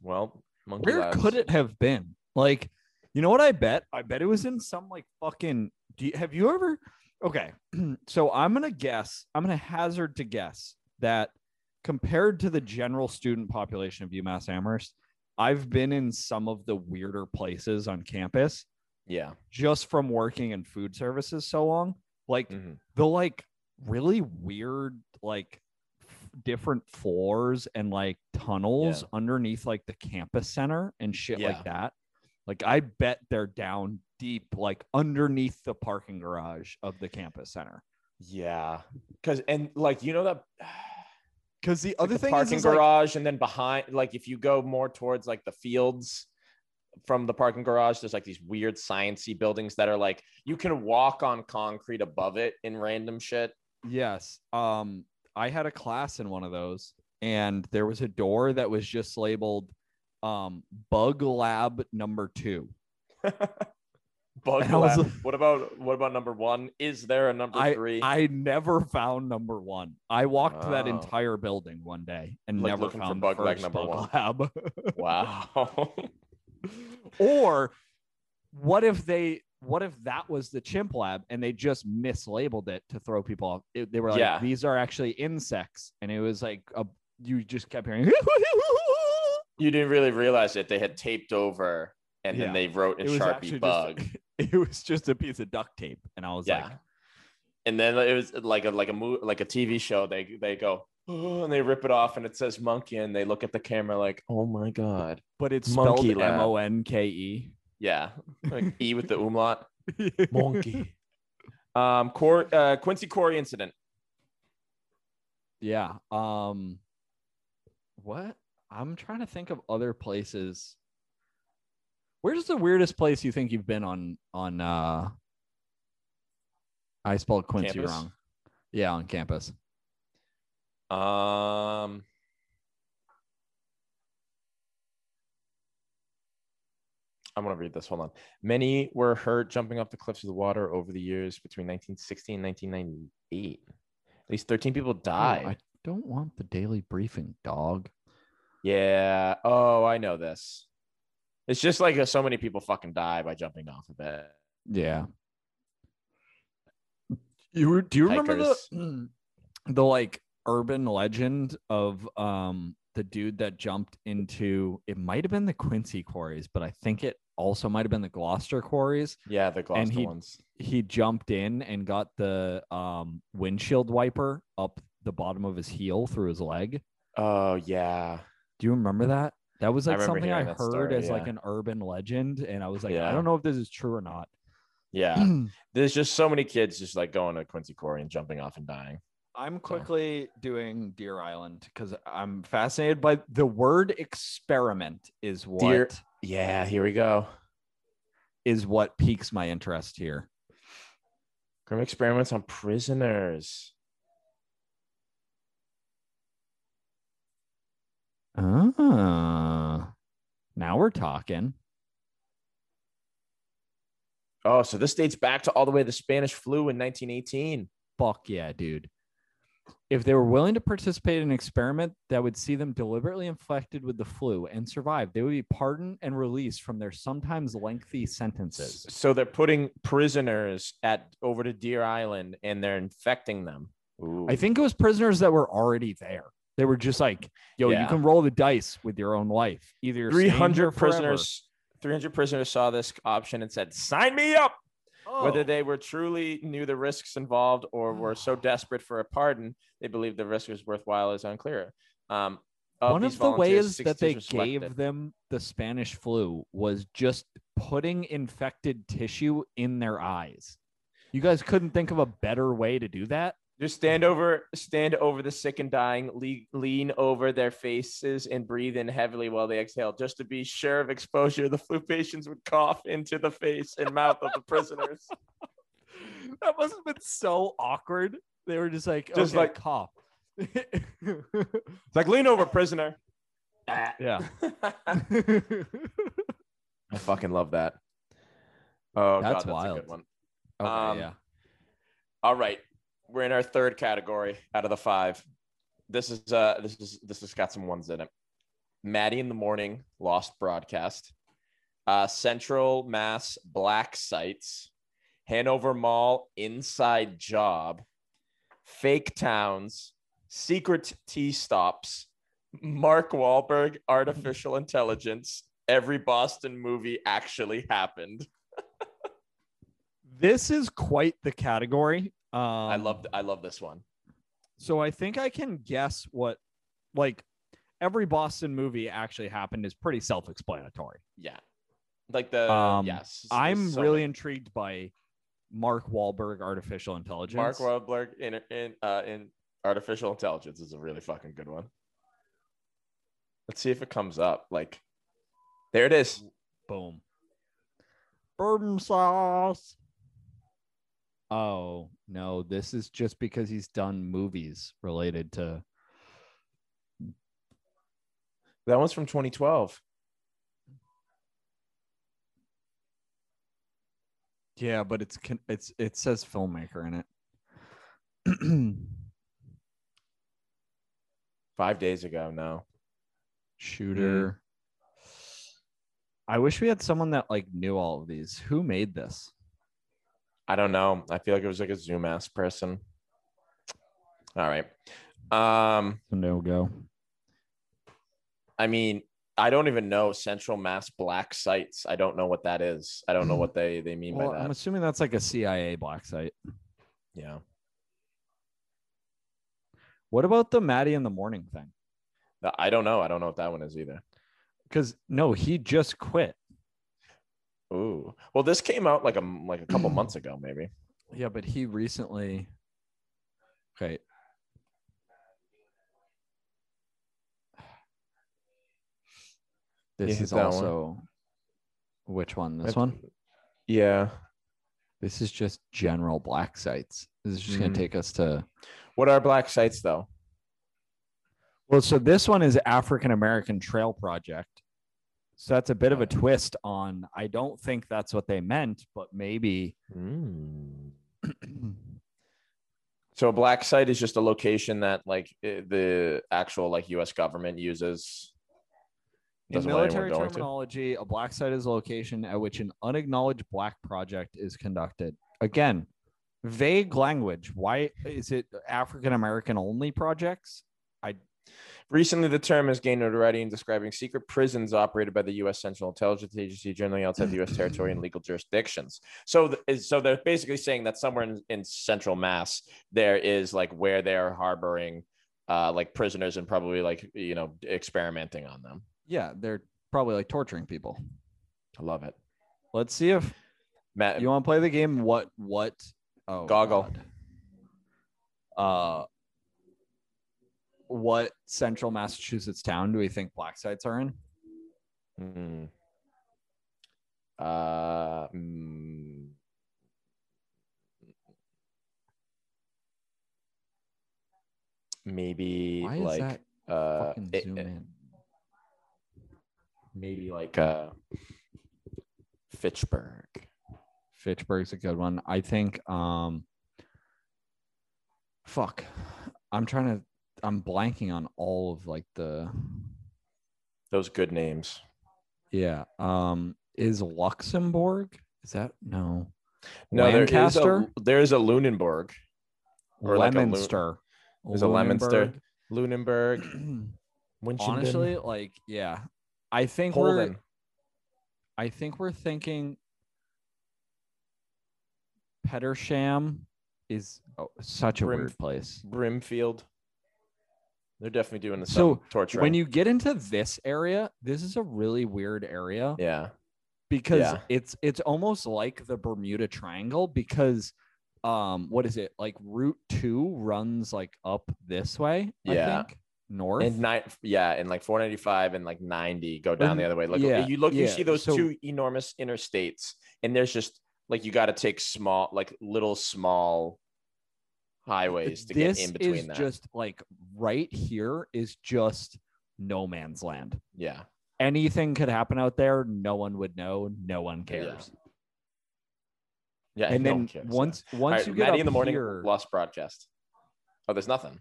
Well, Where Labs. could it have been? Like, you know what I bet? I bet it was in some like fucking. Do you, have you ever? Okay, so I'm gonna guess. I'm gonna hazard to guess that compared to the general student population of UMass Amherst, I've been in some of the weirder places on campus Yeah. just from working in food services so long. Like Mhm. the like really weird like f- different floors and like tunnels Yeah. underneath like the campus center and shit Yeah. like that. Like I bet they're down deep like underneath the parking garage of the campus center. Yeah. Because and like you know that Cuz the like other the thing parking is, is like, garage and then behind like if you go more towards like the fields from the parking garage there's like these weird sciency buildings that are like you can walk on concrete above it in random shit Yes. Um, I had a class in one of those, and there was a door that was just labeled um bug lab number two. bug was what about what about number one is there a number I three I never found number one. I walked that Oh. entire building one day and Like never found bug number bug one. lab. wow or what if they what if that was the chimp lab and they just mislabeled it to throw people off It- they were like Yeah. these are actually insects and it was like a, you just kept hearing you didn't really realize it they had taped over and Yeah. then they wrote in sharpie bug just it was just a piece of duct tape. And i was yeah. Like and then it was like a like a mo- like a tv show. They they go oh, and they rip it off and it says monkey and they look at the camera like oh my god. But it's Monkey spelled lab. m-o-n-k-e yeah. Like e with the umlaut. Monkey. Um Cor- uh, Quincy Quarry incident. Yeah um what? I'm trying to think of other places where's the weirdest place you think you've been on on uh i spelled quincy Campus? wrong yeah on campus um I'm gonna read this. Hold on. Many were hurt jumping off the cliffs of the water over the years between 1960 and 1998. At least 13 people Oh, died. i don't want the daily briefing dog Yeah. Oh, I know this. It's just like uh, so many people fucking die by jumping off of it. Yeah. You were, do you remember the the like urban legend of um the dude that jumped into it might have been the Quincy quarries, but I think it also might have been the Gloucester quarries. Yeah, the Gloucester he- ones. He jumped in and got the um windshield wiper up the bottom of his heel through his leg. Oh yeah. Do you remember that? That was like remember something I heard story, as like an urban legend, and I was like, I don't know if this is true or not. Yeah. There's just so many kids just like going to Quincy Quarry and jumping off and dying. I'm quickly doing Deer Island because I'm fascinated by the word experiment is what Deer- Yeah, here we go. is what piques my interest here. Grim experiments on prisoners. Ah, now we're talking. Oh, so this dates back to all the way the Spanish flu in 1918. Fuck yeah, dude. If they were willing to participate in an experiment that would see them deliberately infected with the flu and survive, they would be pardoned and released from their sometimes lengthy sentences. So they're putting prisoners at over to Deer Island and they're infecting them. Ooh. I think it was prisoners that were already there. They were just like, yo, you can roll the dice with your own life. Either you're staying here 300 prisoners 300 prisoners saw this option and said sign me up whether Oh. they were truly knew the risks involved or were so desperate for a pardon they believed the risk was worthwhile is unclear um one of the ways that they gave them the Spanish flu was just putting infected tissue in their eyes. You guys couldn't think of a better way to do that? Just stand over, stand over the sick and dying, lean, lean over their faces and breathe in heavily while they exhale, just to be sure of exposure. The flu patients would cough into the face and mouth of the prisoners. that must have been so awkward. They were just like, Just okay, like- cough. It's like lean over, prisoner. yeah. I fucking love that. Oh, That's God, that's a wild. good one. Okay, Um, yeah. All right, we're in our third category out of the five. This is uh, this is this has got some ones in it. Matty in the morning lost broadcast. Uh, Central Mass black sites. Hanover Mall inside job. Fake towns. Secret tea stops. Mark Wahlberg artificial intelligence. Every Boston movie actually happened. This is quite the category. Um, I love I love this one. So I think I can guess what, like, every Boston movie actually happened is pretty self-explanatory. Yeah. Like the Um, yes. I'm so really many. intrigued by Mark Wahlberg artificial intelligence. Mark Wahlberg in in uh in artificial intelligence is a really fucking good one. Let's see if it comes up. Like there it is. Boom. Bourbon sauce. Oh no, this is just because he's done movies related to. That one's from 2012. Yeah, but it's it's it says filmmaker in it. Five days ago. No. Shooter. Hmm. I wish we had someone that like knew all of these. Who made this? I don't know. I feel like it was like a ZooMass person. All right. Um, No go. I mean, I don't even know Central Mass Black Sites. I don't know what that is. I don't know what they they mean Well, by that. I'm assuming that's like a CIA black site. Yeah. What about the Matty in the morning thing? I don't know. I don't know what that one is either. Because no, he just quit. Ooh. Well, this came out like a like a couple months ago, maybe. Yeah, but he recently. Okay. This Yeah, is that one. also. Which one? This That's- one? Yeah. This is just general black sites. This is just going Mhm. to take us to. What are black sites though? Well, so this one is African American Trail Project. So that's a bit of a twist on. I don't think that's what they meant, but maybe. Mm. So a black site is just a location that like the actual like U.S. government uses. In military going to. terminology, a black site is a location at which an unacknowledged black project is conducted. Again, vague language. Why is it African American only projects? Recently, the term has gained notoriety in describing secret prisons operated by the U.S. Central Intelligence Agency, generally outside the U.S. territory and legal jurisdictions. So, th- is- so they're basically saying that somewhere in, in Central Mass there is like where they're harboring uh, like prisoners and probably like you know experimenting on them. Yeah, they're probably like torturing people. I love it. Let's see if Matt, you want to play the game. What? What? Oh, Goggle. God. Uh, what central Massachusetts town do we think black sites are in? Hmm. Uh, mm, maybe like uh, it- zoom it- in? maybe like uh, Fitchburg. Fitchburg's a good one. I think um fuck. I'm trying to I'm blanking on all of like the Those good names. yeah. Um is Luxembourg? Is that no No, there is Lancaster? a there is a Lunenburg. Or like a Leominster. There's a Leominster. Lunenburg. Lunenburg. Honestly, like yeah. I think we're I think we're thinking Petersham is oh, such a Brim- weird place. Brimfield. They're definitely doing the So, torture. When you get into this area, this is a really weird area yeah. because Yeah. it's it's almost like the Bermuda Triangle because um what is it like route 2 runs like up this way Yeah. i think north and nine, yeah, and like 495 and like 90 go down the other way. Like yeah, you look, you see those so- two enormous interstates, and there's just like you got to take small, like little small highways to this get in between is that. just like right here is just no man's land yeah, anything could happen out there no one would know no one cares yeah. and no then once once right, you get Matty up in the morning here, lost broadcast. Oh, there's nothing.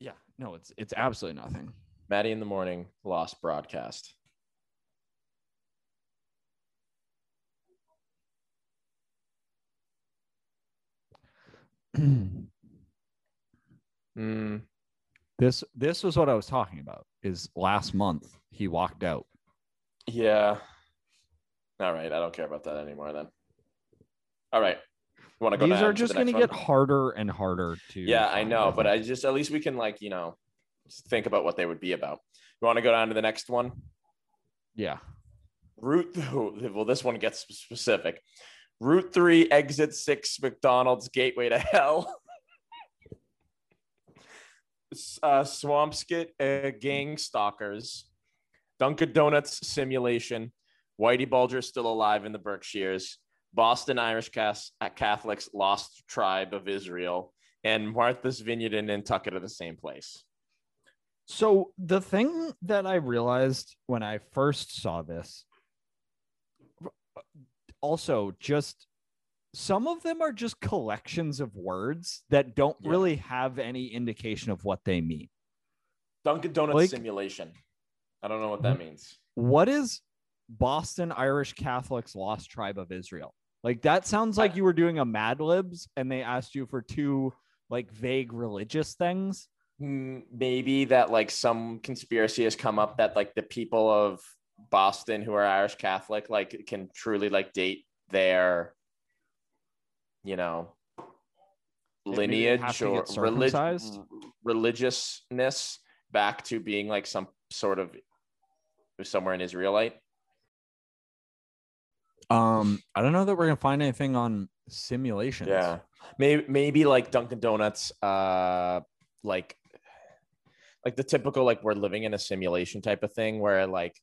yeah no it's it's absolutely nothing Matty in the morning lost broadcast. Mm, this this was what i was talking about is last month he walked out yeah. All right, I don't care about that anymore. Then. All right. You want to go? these are just going to get harder and harder to Yeah, I know, but. I just at least we can like you know think about what they would be about. You want to go down to the next one? yeah Route. Well, this one gets specific. Route three, exit six, McDonald's gateway to hell. Uh, Swampscott uh, gang stalkers, Dunkin' Donuts simulation, Whitey Bulger still alive in the Berkshires, Boston Irish uh, Catholics lost tribe of Israel, and Martha's Vineyard and Nantucket are the same place. So the thing that I realized when I first saw this, also just some of them are just collections of words that don't Yeah. really have any indication of what they mean. Dunkin' Donuts Like- simulation. I don't know what that means. What is Boston Irish Catholics Lost Tribe of Israel? Like that sounds like you were doing a Mad Libs and they asked you for two like vague religious things. Mm, maybe that like some conspiracy has come up that like the people of Boston who are Irish Catholic like can truly like date their you know Maybe they have lineage or relig- religiousness back to being like some sort of somewhere in Israelite. Um, I don't know that we're gonna find anything on simulations. Yeah. Maybe maybe like Dunkin' Donuts, uh like like the typical like we're living in a simulation type of thing where like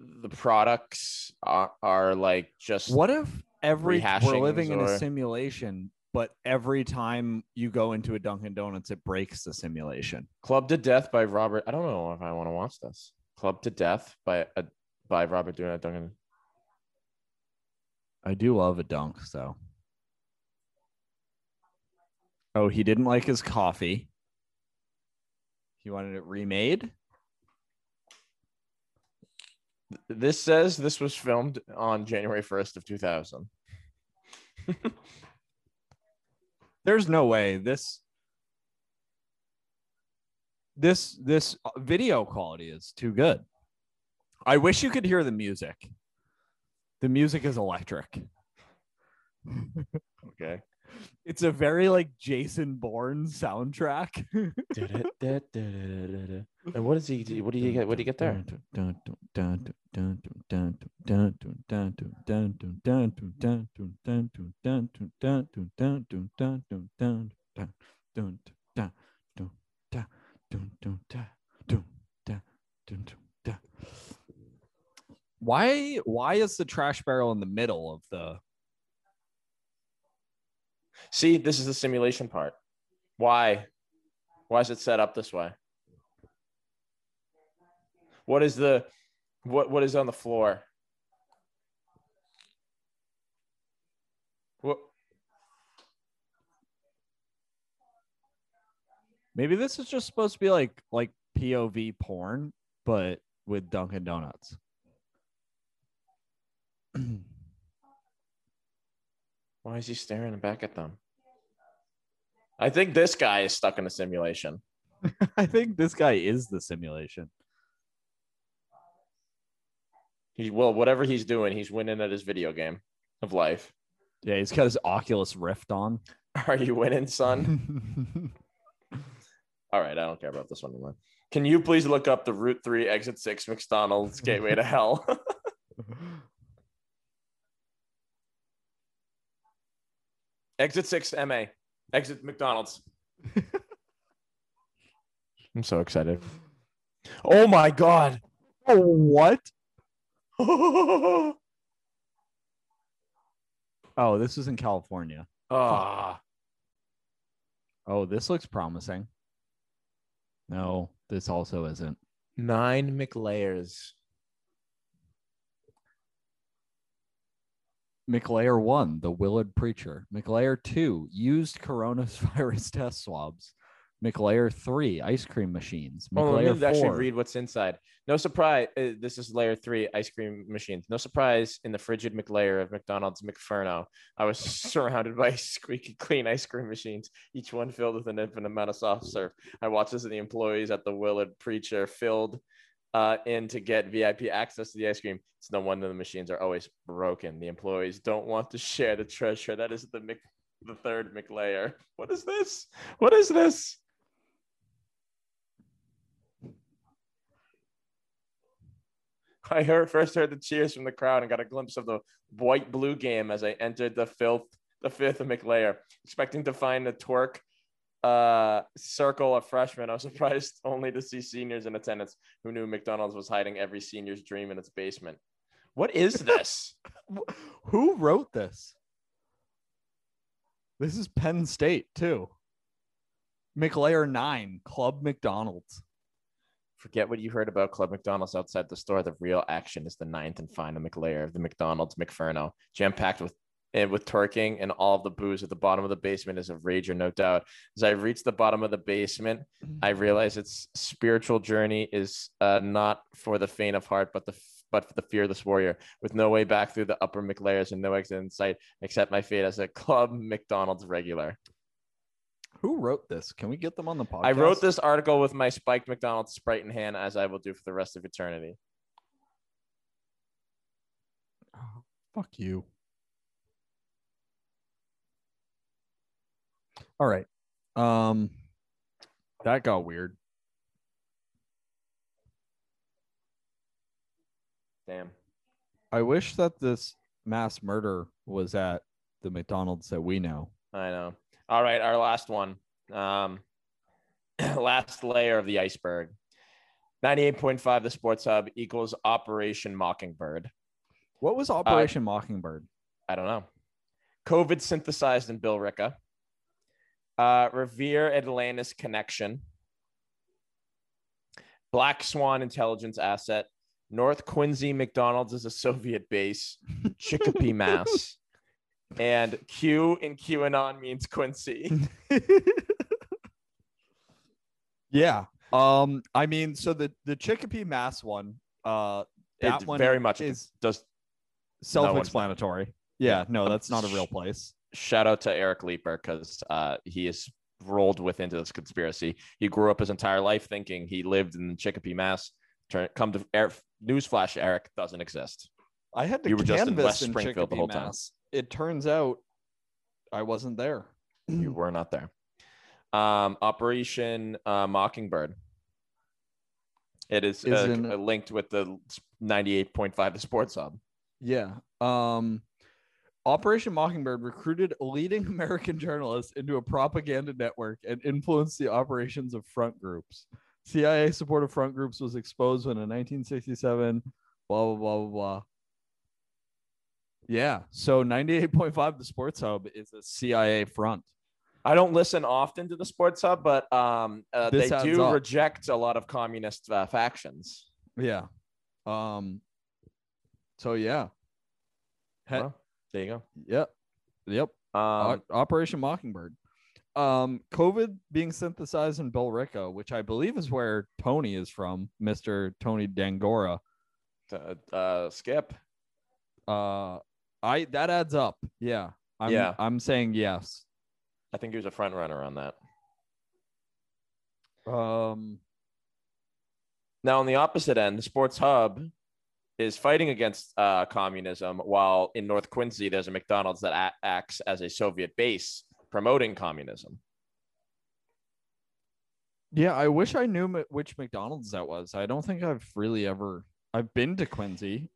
the products are, are like just What if every we're living in a simulation, but every time you go into a Dunkin' Donuts, it breaks the simulation? Club to Death by Robert. I don't know if I want to watch this. Club to Death by uh, by Robert doing dunkin' I do love a dunk, so. Oh, he didn't like his coffee. He wanted it remade. This says this was filmed on January 1st of 2000. There's no way this this this video quality is too good. I wish you could hear the music. The music is electric. Okay. It's a very like Jason Bourne soundtrack. and what is he? What do you get? What do you get there? Why why is the trash barrel in the middle of the See, this is the simulation part. Why? Why is it set up this way? What is the what what is on the floor? What Maybe this is just supposed to be like like POV porn, but with Dunkin' Donuts. why is he staring back at them? I think this guy is stuck in a simulation. I think this guy is the simulation. He well, whatever he's doing, he's winning at his video game of life. Yeah, he's got his Oculus Rift on. Are you winning, son? All right, I don't care about this one anymore. Can you please look up the Route 3 Exit 6 McDonald's Gateway to Hell? Exit six, MA. Exit McDonald's. I'm so excited. Oh my god. Oh, what? Oh, this is in California. Ah. Oh, this looks promising. No, this also isn't. Nine McLayers. McLayer one, the Willard Preacher. McLayer two, used coronavirus test swabs. McLayer three, ice cream machines. Oh, McLayer me actually read what's inside. No surprise. uh, This is layer three ice cream machines. No surprise in the frigid McLayer of McDonald's McFerno. I was surrounded by squeaky clean ice cream machines, each one filled with an infinite amount of soft serve. I watched as the employees at the Willard Preacher filled uh, in to get VIP access to the ice cream. It's no wonder the machines are always broken. The employees don't want to share the treasure. That is the Mc, the third McLayer. What is this? What is this? I heard first heard the cheers from the crowd and got a glimpse of the white blue game as I entered the filth the fifth McLayer, expecting to find the twerk uh circle of freshmen. I was surprised only to see seniors in attendance who knew McDonald's was hiding every senior's dream in its basement. What is this? Who wrote this? This is Penn State too. McLayer nine, Club McDonald's. Forget what you heard about Club McDonald's outside the store. The real action is the ninth and final McLayer of the McDonald's McFerno, jam packed with and with twerking and all of the booze at the bottom of the basement is a rager, no doubt. As I reach the bottom of the basement, I realize its spiritual journey is uh, not for the faint of heart, but the but for the fearless warrior, with no way back through the upper McLayers and no exit in sight except my fate as a Club McDonald's regular. Who wrote this? Can we get them on the podcast? I wrote this article with my spiked McDonald's Sprite in hand, as I will do for the rest of eternity. Oh, fuck you. All right. Um that got weird. Damn. I wish that this mass murder was at the McDonald's that we know. I know. All right, our last one. Um, last layer of the iceberg. 98.5 the sports hub equals Operation Mockingbird. What Uh, was Operation Mockingbird? I don't know. COVID synthesized in Billerica. Uh, Revere Atlantis connection. Black Swan intelligence asset. North Quincy McDonald's is a Soviet base. Chicopee, Mass. And Q in QAnon means Quincy. yeah. Um I mean so the the Chicopee Mass one uh that It one very much is Does self-explanatory. yeah, no, that's not a real place. Shout out to Eric Leeper because uh, he is rolled with into this conspiracy. He grew up his entire life thinking he lived in Chicopee, Mass. Turn come to Eric, newsflash, Eric doesn't exist. I had to You were just in West Springfield the Chicopee, whole time. Mass. It turns out I wasn't there. You were not there. Um, Operation uh, Mockingbird. It is, Is uh, in- linked with the 98.5 the sports hub. Yeah. Um Operation Mockingbird recruited leading American journalists into a propaganda network and influenced the operations of front groups. CIA support of front groups was exposed when in 1967, blah, blah, blah, blah, blah. Yeah. So 98.5, the sports hub is a CIA front. I don't listen often to the sports hub, but um, uh, they do up. reject a lot of communist uh, factions. Yeah. Um, so yeah. He- Well, there you go. yep. Yep. Um, O- Operation Mockingbird. Um, COVID being synthesized in Billerica, which I believe is where Tony is from, Mr. Tony Dangora. uh, uh, Skip. Uh, I that adds up. Yeah. I'm, Yeah. I'm saying yes. I think he was a front runner on that. Um, Now, on the opposite end, the Sports Hub is fighting against uh, communism, while in North Quincy, there's a McDonald's that a- acts as a Soviet base promoting communism. yeah, I wish I knew m- which McDonald's that was. I don't think I've really ever. I've been to Quincy,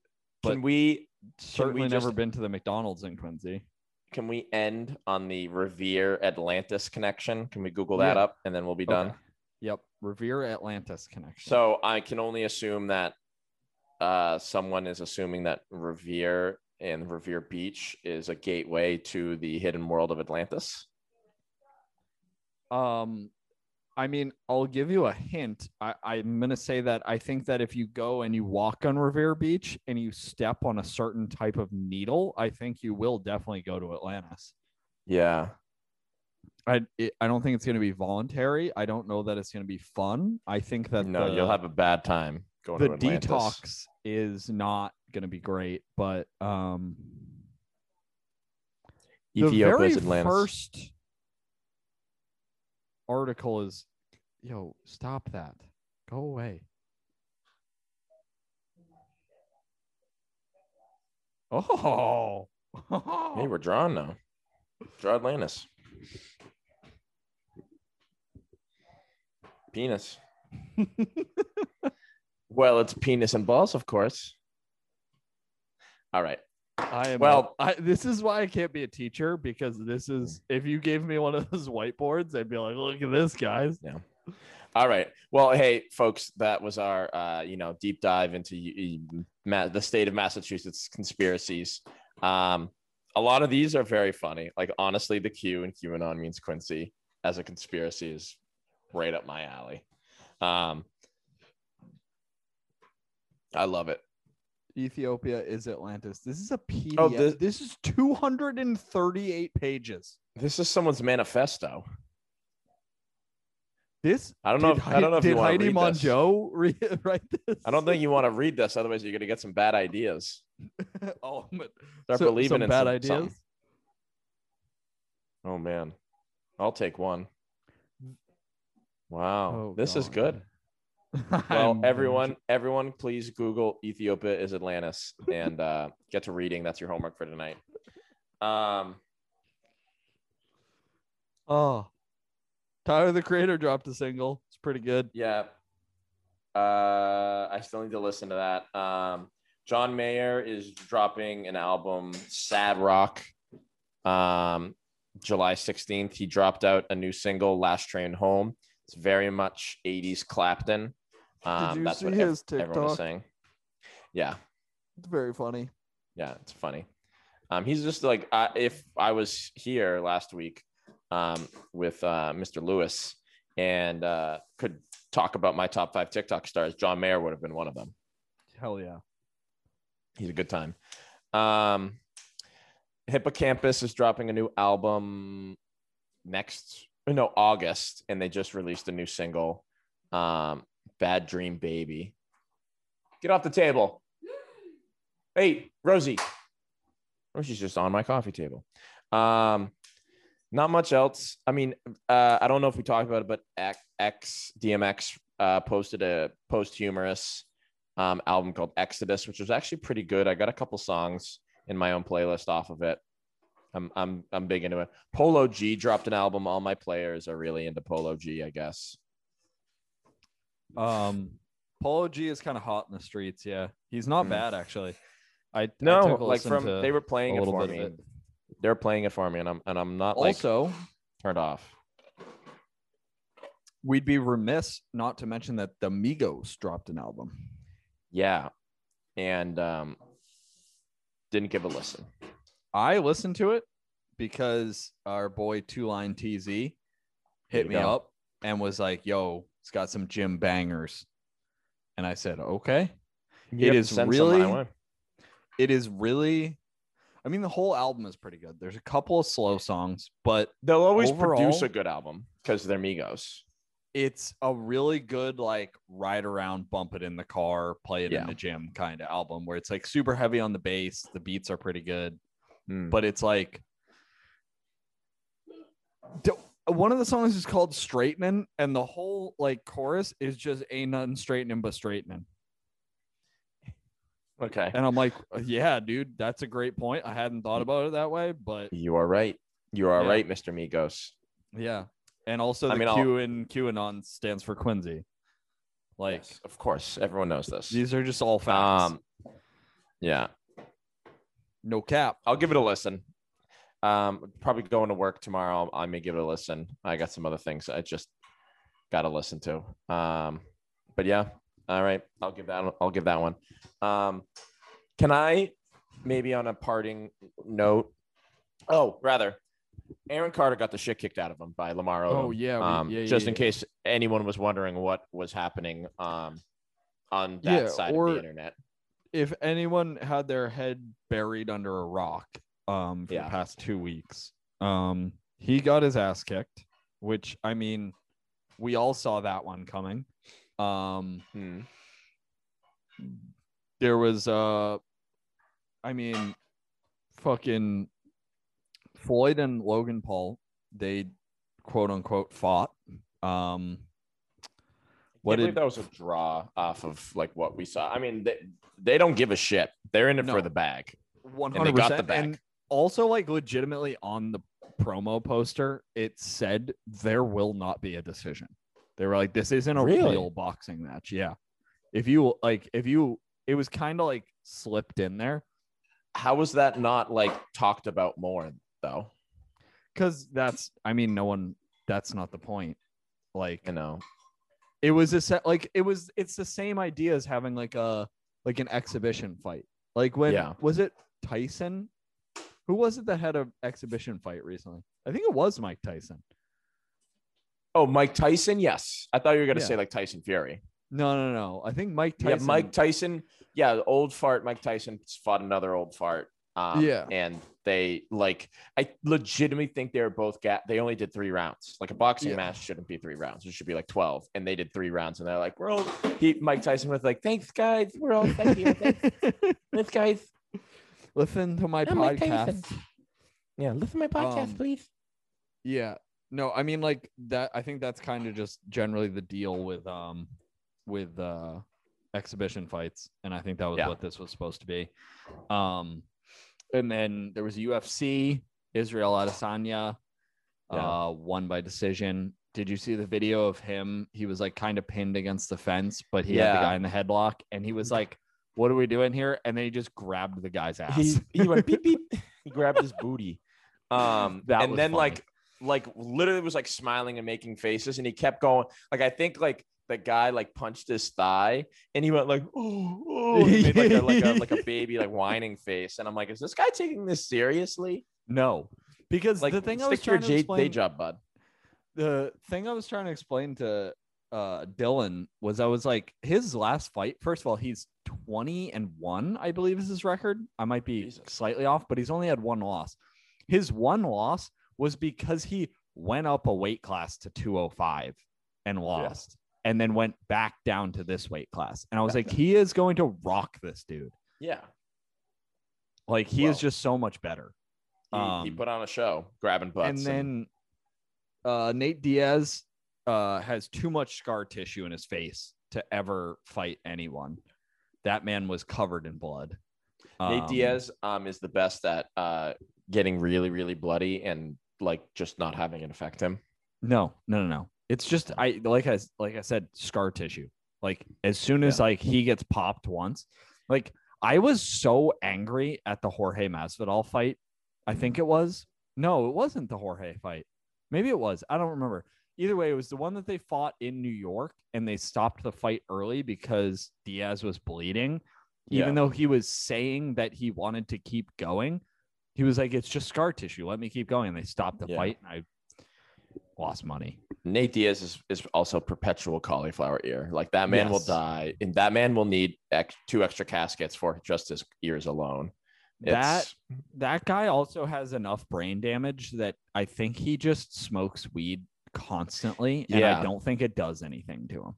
Can But we certainly just- never been to the McDonald's in Quincy. can we end on the Revere Atlantis connection? Can we Google that Yeah. up and then we'll be done? Okay. Yep. Revere Atlantis connection. So I can only assume that uh, someone is assuming that Revere and Revere Beach is a gateway to the hidden world of Atlantis. Um, I mean, I'll give you a hint. I, I'm gonna say that I think that if you go and you walk on Revere Beach and you step on a certain type of needle, I think you will definitely go to Atlantis. Yeah. I it, I don't think it's gonna be voluntary. I don't know that it's gonna be fun. I think that No, the, you'll have a bad time going the to detox is not gonna be great, but um, the Ethiopia's very Atlantis. first article is yo stop that go away oh Hey, we're drawn now. Draw Atlantis. Penis. well, it's penis and balls, of course. All right. i am Well- well I, this is why i can't be a teacher because this is if you gave me one of those whiteboards i'd be like look at this guys Yeah. All right. Well, hey, folks, that was our, uh, you know, deep dive into uh, the state of Massachusetts conspiracies. Um, a lot of these are very funny. Like, honestly, the Q in QAnon means Quincy as a conspiracy is right up my alley. Um, I love it. ethiopia is atlantis this is a pdf Oh, this- this is 238 pages This is someone's manifesto. this I don't know. If, I don't know if did you want to read this. monjo re- write this I don't think you want to read this, otherwise you're gonna get some bad ideas. oh but Start so- believing some in bad some- ideas something. Oh man, I'll take one. Wow, Oh, this is good. Well, everyone, everyone, please Google Ethiopia is Atlantis and uh, get to reading. That's your homework for tonight. Um, Oh, Tyler the Creator dropped a single. It's pretty good. yeah. Uh, I still need to listen to that. Um, John Mayer is dropping an album, Sob Rock. Um, July 16th, he dropped out a new single, Last Train Home. It's very much 80s Clapton. Um, you that's see what ev- everyone was saying. Yeah, It's very funny. yeah, it's funny. Um, he's just like I, if I was here last week um, with uh, Mr. Lewis and uh, could talk about my top five TikTok stars, John Mayer would have been one of them. Hell yeah. He's a good time. Um, Hippo Campus is dropping a new album next, no, August, and they just released a new single, um, Bad Dream Baby. Get off the table. Hey, Rosie. Rosie's just on my coffee table. Um, not much else. I mean, uh, I don't know if we talked about it, but X, DMX uh, posted a post-humorous um, album called Exodus, which was actually pretty good. I got a couple songs in my own playlist off of it. I'm I'm I'm big into it. Polo G dropped an album. All my players are really into Polo G, I guess. Um, Polo G is kind of hot in the streets. Yeah, he's not Mm. bad actually. I I No, a like from they were playing it for me. of it. They're playing it for me, and I'm and I'm not like Also, turned off. we'd be remiss not to mention that the Migos dropped an album. Yeah, and um, didn't give a listen. I listened to it because our boy Two Line TZ hit me go. up and was like, "Yo, it's got some gym bangers," and I said, "Okay." You to is send some my really- It is really, I mean, the whole album is pretty good. There's a couple of slow songs, but They'll always overall- produce a good album because they're Migos. it's a really good like ride around, bump it in the car, play it Yeah. in the gym kind of album where it's like super heavy on the bass. The beats are pretty good, Hmm. but it's like one of the songs is called straightening and the whole like chorus is just ain't nothing straightening but straightening Okay, and i'm like yeah dude that's a great point i hadn't thought about it that way but you are right. You are Yeah. right, Mr. Migos. yeah and also the I mean, I'll- q in qanon stands for quincy like Yes, of course, everyone knows this. these are just all facts Um, yeah, no cap I'll give it a listen. Um, probably going to work tomorrow. I may give it a listen. I got some other things I just got to listen to. Um, but yeah, all right. I'll give that. I'll give that one. Um, can I maybe on a parting note? Oh, rather, Aaron Carter got the shit kicked out of him by Lamar Odom. Oh, yeah, Um, yeah, yeah, just in case anyone was wondering what was happening. Um, on that Yeah, side or- of the internet. if anyone had their head buried under a rock um for Yeah. the past two weeks um he got his ass kicked which i mean we all saw that one coming um Hmm. there was uh i mean fucking floyd and logan paul they quote unquote fought um What did- that was a draw off of like what we saw. I mean, they, they don't give a shit. They're in it No. for the bag. 100% they got the bag. and also like legitimately on the promo poster it said there will not be a decision. They were like this isn't a Really? real boxing match. Yeah. If you like if you it was kind of like slipped in there. How was that not like talked about more though? because that's i mean no one that's not the point. Like You know, it was a set like it was it's the same idea as having like a like an exhibition fight. Like when Yeah. was it tyson who was it that had a exhibition fight recently i think it was mike tyson oh Mike Tyson. Yes, I thought you were gonna Yeah. say like Tyson Fury. no no no i think mike tyson Yeah, Mike Tyson. Yeah, old fart. Mike Tyson fought another old fart. Um, Yeah. and they like I legitimately think they were both gat. They only did three rounds. Like a boxing Yeah. match shouldn't be three rounds. It should be like twelve, and they did three rounds. And they're like, "We're all." He Mike Tyson was like, "Thanks, guys. We're all thank you. Thanks, thanks guys." Listen to my I'm podcast. Yeah, listen to my podcast, Um, please. yeah. No i mean like that i think that's kind of just generally the deal with um with uh exhibition fights and i think that was Yeah. what this was supposed to be. Um and then there was ufc israel adesanya Yeah. uh won by decision. Did you see the video of him? He was like kind of pinned against the fence but he had the guy in the headlock and he was like what are we doing here and then he just grabbed the guy's ass He he went beep beep. He grabbed his booty. Um, That and was then funny. like like literally was like smiling and making faces, and he kept going. Like I think like the guy like punched his thigh, and he went like oh, oh made like a like a like a baby like whining face, and I'm like, is this guy taking this seriously? no because Like the thing i was to your trying to J- explain day job, bud. the thing I was trying to explain to uh Dylan was I was like his last fight first of all he's 20 and 1 I believe is his record. I might be Jesus. slightly off but he's only had one loss. His one loss was because he went up a weight class to 205 and lost and then went back down to this weight class. And I was Back like he is going to rock this dude. Yeah, like he Well, is just so much better. he, he Um, put on a show, grabbing butts, and then uh, Nate Diaz uh, has too much scar tissue in his face to ever fight anyone. That man was covered in blood. Nate Um, Diaz um is the best at uh getting really really bloody and like just not having it affect him. No, no, no, no. It's just I like I like I said, scar tissue. Like as soon as like he gets popped once, like I was so angry at the Jorge Masvidal fight. I think it was. No, it wasn't the Jorge fight. Maybe it was. I don't remember. Either way, it was the one that they fought in New York and they stopped the fight early because Diaz was bleeding. Even Yeah. though he was saying that he wanted to keep going, he was like, It's just scar tissue. Let me keep going. And they stopped the Yeah. fight. And I lost money. Nate Diaz is, is also perpetual cauliflower ear. Like that man will die, and that man will need ex- two extra caskets for just his ears alone. That that guy also has enough brain damage that I think he just smokes weed constantly, and I don't think it does anything to him.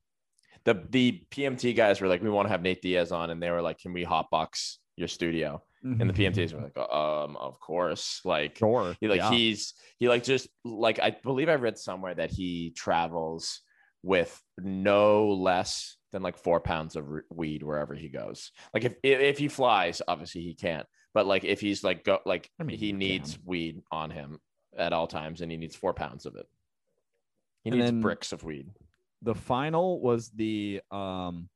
the the PMT guys were like, we want to have Nate Diaz on, and they were like, can we hotbox your studio? And the PMTs were like, um, of course. Like sure, he like yeah. he's he like just like I believe I read somewhere that he travels with no less than like four pounds of re- weed wherever he goes. Like if if, if he flies, obviously he can't. But like if he's like go like I mean, he he needs can. weed on him at all times, and he needs four pounds of it. He And needs bricks of weed. the final was the um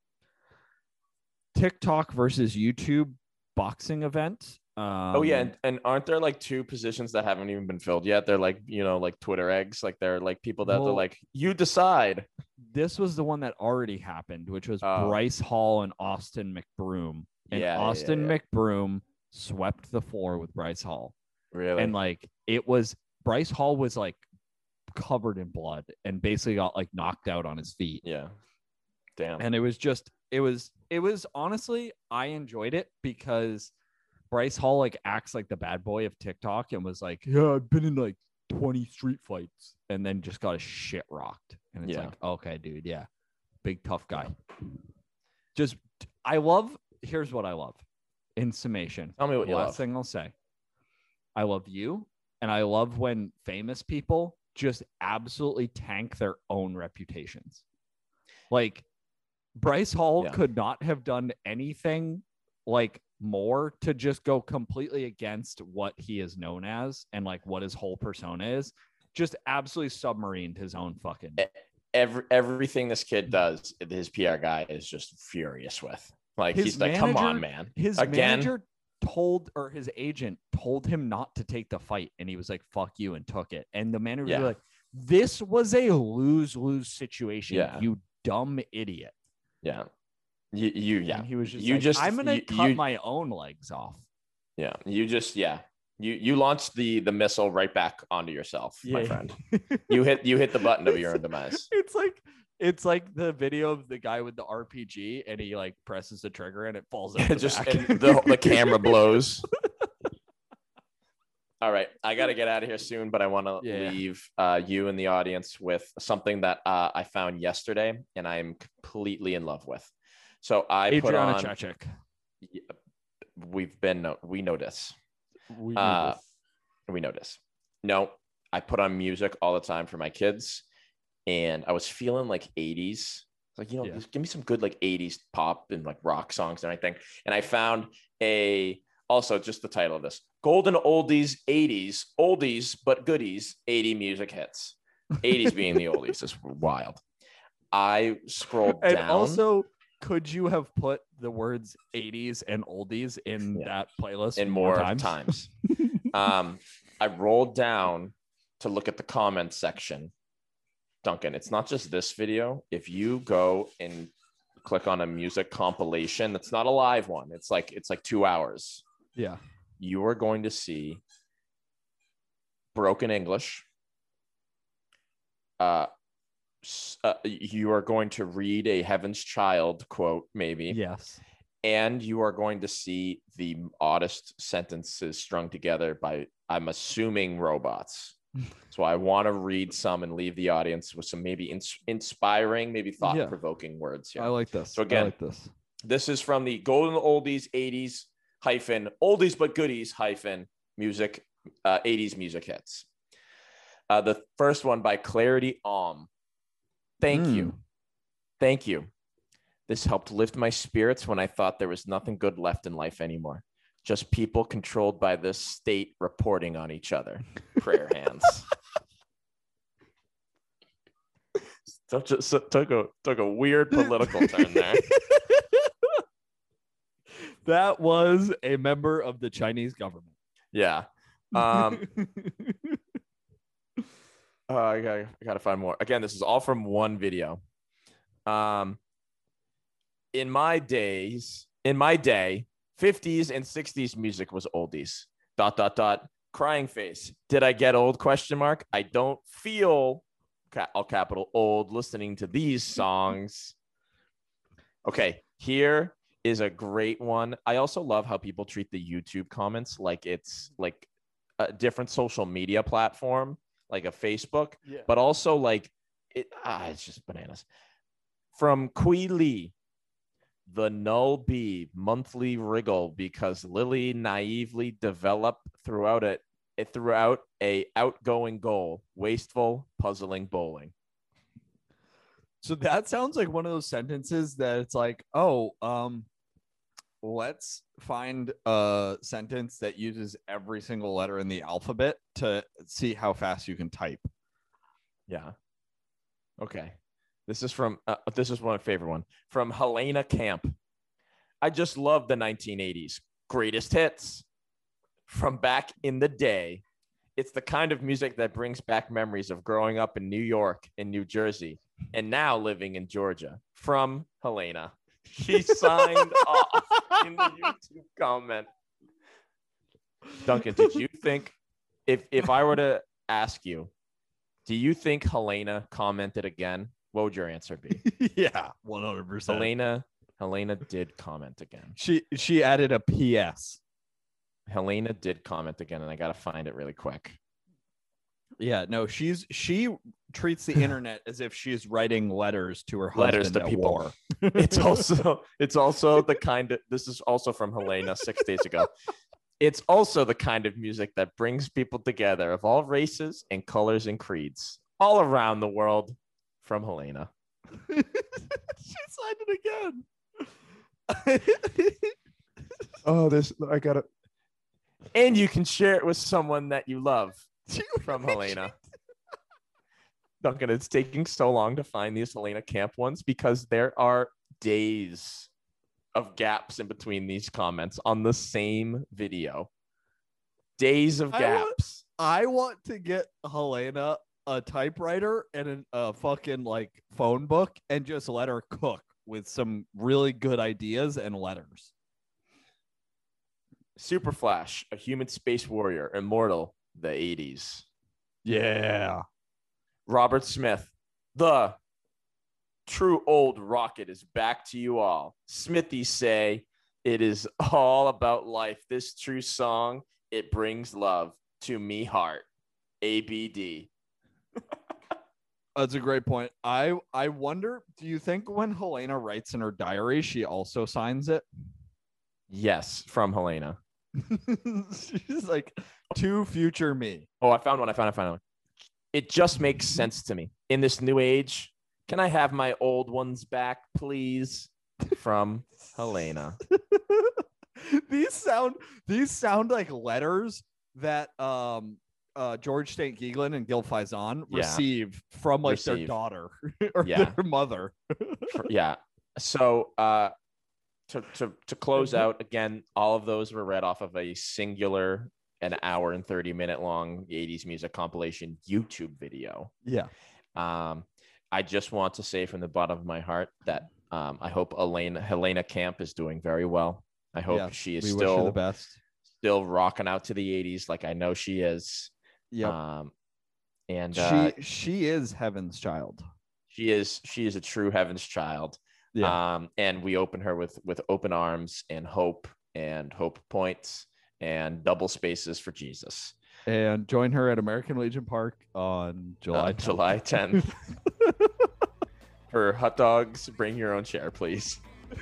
TikTok versus YouTube boxing event Um, oh yeah, and, and aren't there like two positions that haven't even been filled yet? They're like you know like Twitter eggs, like they're like people that they're like you decide. this was the one that already happened, which was Oh. Bryce Hall and Austin McBroom. And Yeah, yeah, Austin yeah. McBroom swept the floor with Bryce Hall. Really? And like it was Bryce Hall was like covered in blood and basically got like knocked out on his feet. yeah. Damn. And it was just it was it was honestly I enjoyed it because Bryce Hall like acts like the bad boy of TikTok and was like, Yeah, I've been in like 20 street fights and then just got a shit rocked. And it's Yeah. like, okay, dude, yeah. Big tough guy. Just I love here's what I love in summation. Tell me what you Last love. thing I'll say. I love you and I love when famous people just absolutely tank their own reputations. Like Bryce Hall Yeah. could not have done anything like more to just go completely against what he is known as and like what his whole persona is. Just absolutely submarined his own fucking. Every everything this kid does, his PR guy is just furious with. Like His he's like, come on, man. His Again? manager told or his agent told him not to take the fight, and he was like, "Fuck you," and took it. And the manager Yeah. was like, "This was a lose lose situation. Yeah. You dumb idiot." Yeah. You you yeah. And he was just You like, just- "I'm gonna you- cut you- my own legs off." Yeah. You just yeah. You you launched the the missile right back onto yourself, my friend. You hit you hit the button of your own demise. It's like it's like the video of the guy with the RPG, and he like presses the trigger, and it falls out. It the just back. and the the camera blows. All right, I got to get out of here soon, but I want to Yeah. leave uh, you and the audience with something that uh, I found yesterday, and I am completely in love with. So I put Adriana on. Chechik. We've been we know this. We knew Uh, this. we know this. No, I put on music all the time for my kids, and I was feeling like 80s. Like, you know, Yeah. just give me some good like 80s pop and like rock songs and everything. And I found a also just the title of this Golden Oldies 80s, oldies but goodies, 80 music hits. 80s being the oldies is wild. I scrolled And down. also, could you have put the words 80s and oldies in Yeah. that playlist in more times? times. um, I rolled down to look at the comments section. Duncan, it's not just this video. If you go and click on a music compilation, that's not a live one. It's like it's like two hours. yeah. You are going to see broken English. Uh, uh, you are going to read a Heaven's Child quote, maybe Yes. and you are going to see the oddest sentences strung together by i'm assuming robots so i want to read some and leave the audience with some maybe ins- inspiring maybe thought-provoking words here. I like this. So again- I like this. this is from the golden oldies 80s hyphen oldies but goodies hyphen music uh, 80s music hits. Uh, the first one by clarity om. Thank Mm. you thank you. This helped lift my spirits when i thought there was nothing good left in life anymore just people controlled by this state reporting on each other prayer hands Such a, so- took a took a weird political turn there that was a member of the Chinese government. Yeah. Um, uh, I gotta, I gotta find more. Again, this is all from one video. Um, in my days, in my day, 50s and 60s music was oldies. Dot dot dot. Crying face. Did I get old? Question mark. I don't feel all capital old listening to these songs. Okay, here is a great one. I also love how people treat the YouTube comments like it's like a different social media platform, like a Facebook, Yeah. but also like it. Ah, it's just bananas. From Kui Lee, the null bee monthly wriggle because Lily naively developed throughout it, it throughout a outgoing goal, wasteful, puzzling bowling. So that sounds like one of those sentences that it's like, oh, um, let's find a sentence that uses every single letter in the alphabet to see how fast you can type. Yeah. Okay. This is from uh, this is one of my favorite one from Helena Camp. I just love the 1980s greatest hits. from back in the day. It's the kind of music that brings back memories of growing up in New York and New Jersey and now living in Georgia. From Helena. She signed off in the YouTube comment. Duncan, did you think if if I were to ask you, do you think Helena commented again? What would your answer be? yeah, one hundred percent. Helena Helena did comment again. She she added a PS. Helena did comment again, and I gotta find it really quick. Yeah, no, she's she treats the internet as if she's writing letters to her husband Letters to people. It's also it's also the kind of this is also from Helena six days ago. It's also the kind of music that brings people together of all races and colors and creeds all around the world. From Helena. she signed it again. Oh, this I got it. And you can share it with someone that you love. From Helena. Duncan, it's taking so long to find these Helena Camp ones because there are days of gaps in between these comments on the same video. Days of I want- gaps. I want to get Helena a typewriter and an- a fucking like phone book and just let her cook with some really good ideas and letters. Super Flash, a human space warrior, immortal, the 80s. Yeah. Robert Smith, the true old rocket is back to you all. Smithy say it is all about life. This true song, it brings love to me heart. ABD. That's a great point. I I wonder, do you think when Helena writes in her diary, she also signs it? Yes, from Helena. She's like to future me. Oh, I found one. I found. I found one. It just makes sense to me in this new age. Can I have my old ones back, please? From Helena. these sound these sound like letters that um uh George St. Geegland and Gil Faizon Yeah. receive from like their daughter or Yeah. their mother. Yeah. So uh to to to close out again, all of those were read off of a singular an hour and 30 minute long 80s music compilation YouTube video. Yeah. Um I just want to say from the bottom of my heart that um, I hope Elena Helena Camp is doing very well. I hope Yes, she is we wish her still the best. still rocking out to the 80s like I know she is. Yep. Um, and uh, she she is heaven's child. she is she is a true heaven's child. Yeah. Um, and we open her with with open arms and hope and hope points and double spaces for Jesus. and join her at American Legion Park on July Uh, 10th. July 10th. For hot dogs, bring your own chair, please.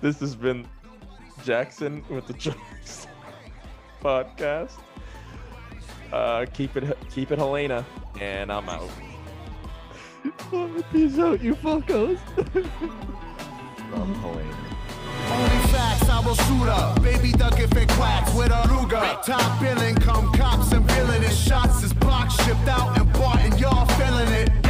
this has been Jackson with the Choice podcast. Uh, keep it, keep it, Helena, and I'm out. Peace out, you fuckos. From Helena. Only facts, I will shoot up. Baby duck if it quacks with a Ruger. Top billing, come cops and villainous shots is box shipped out and bought, and y'all feeling it.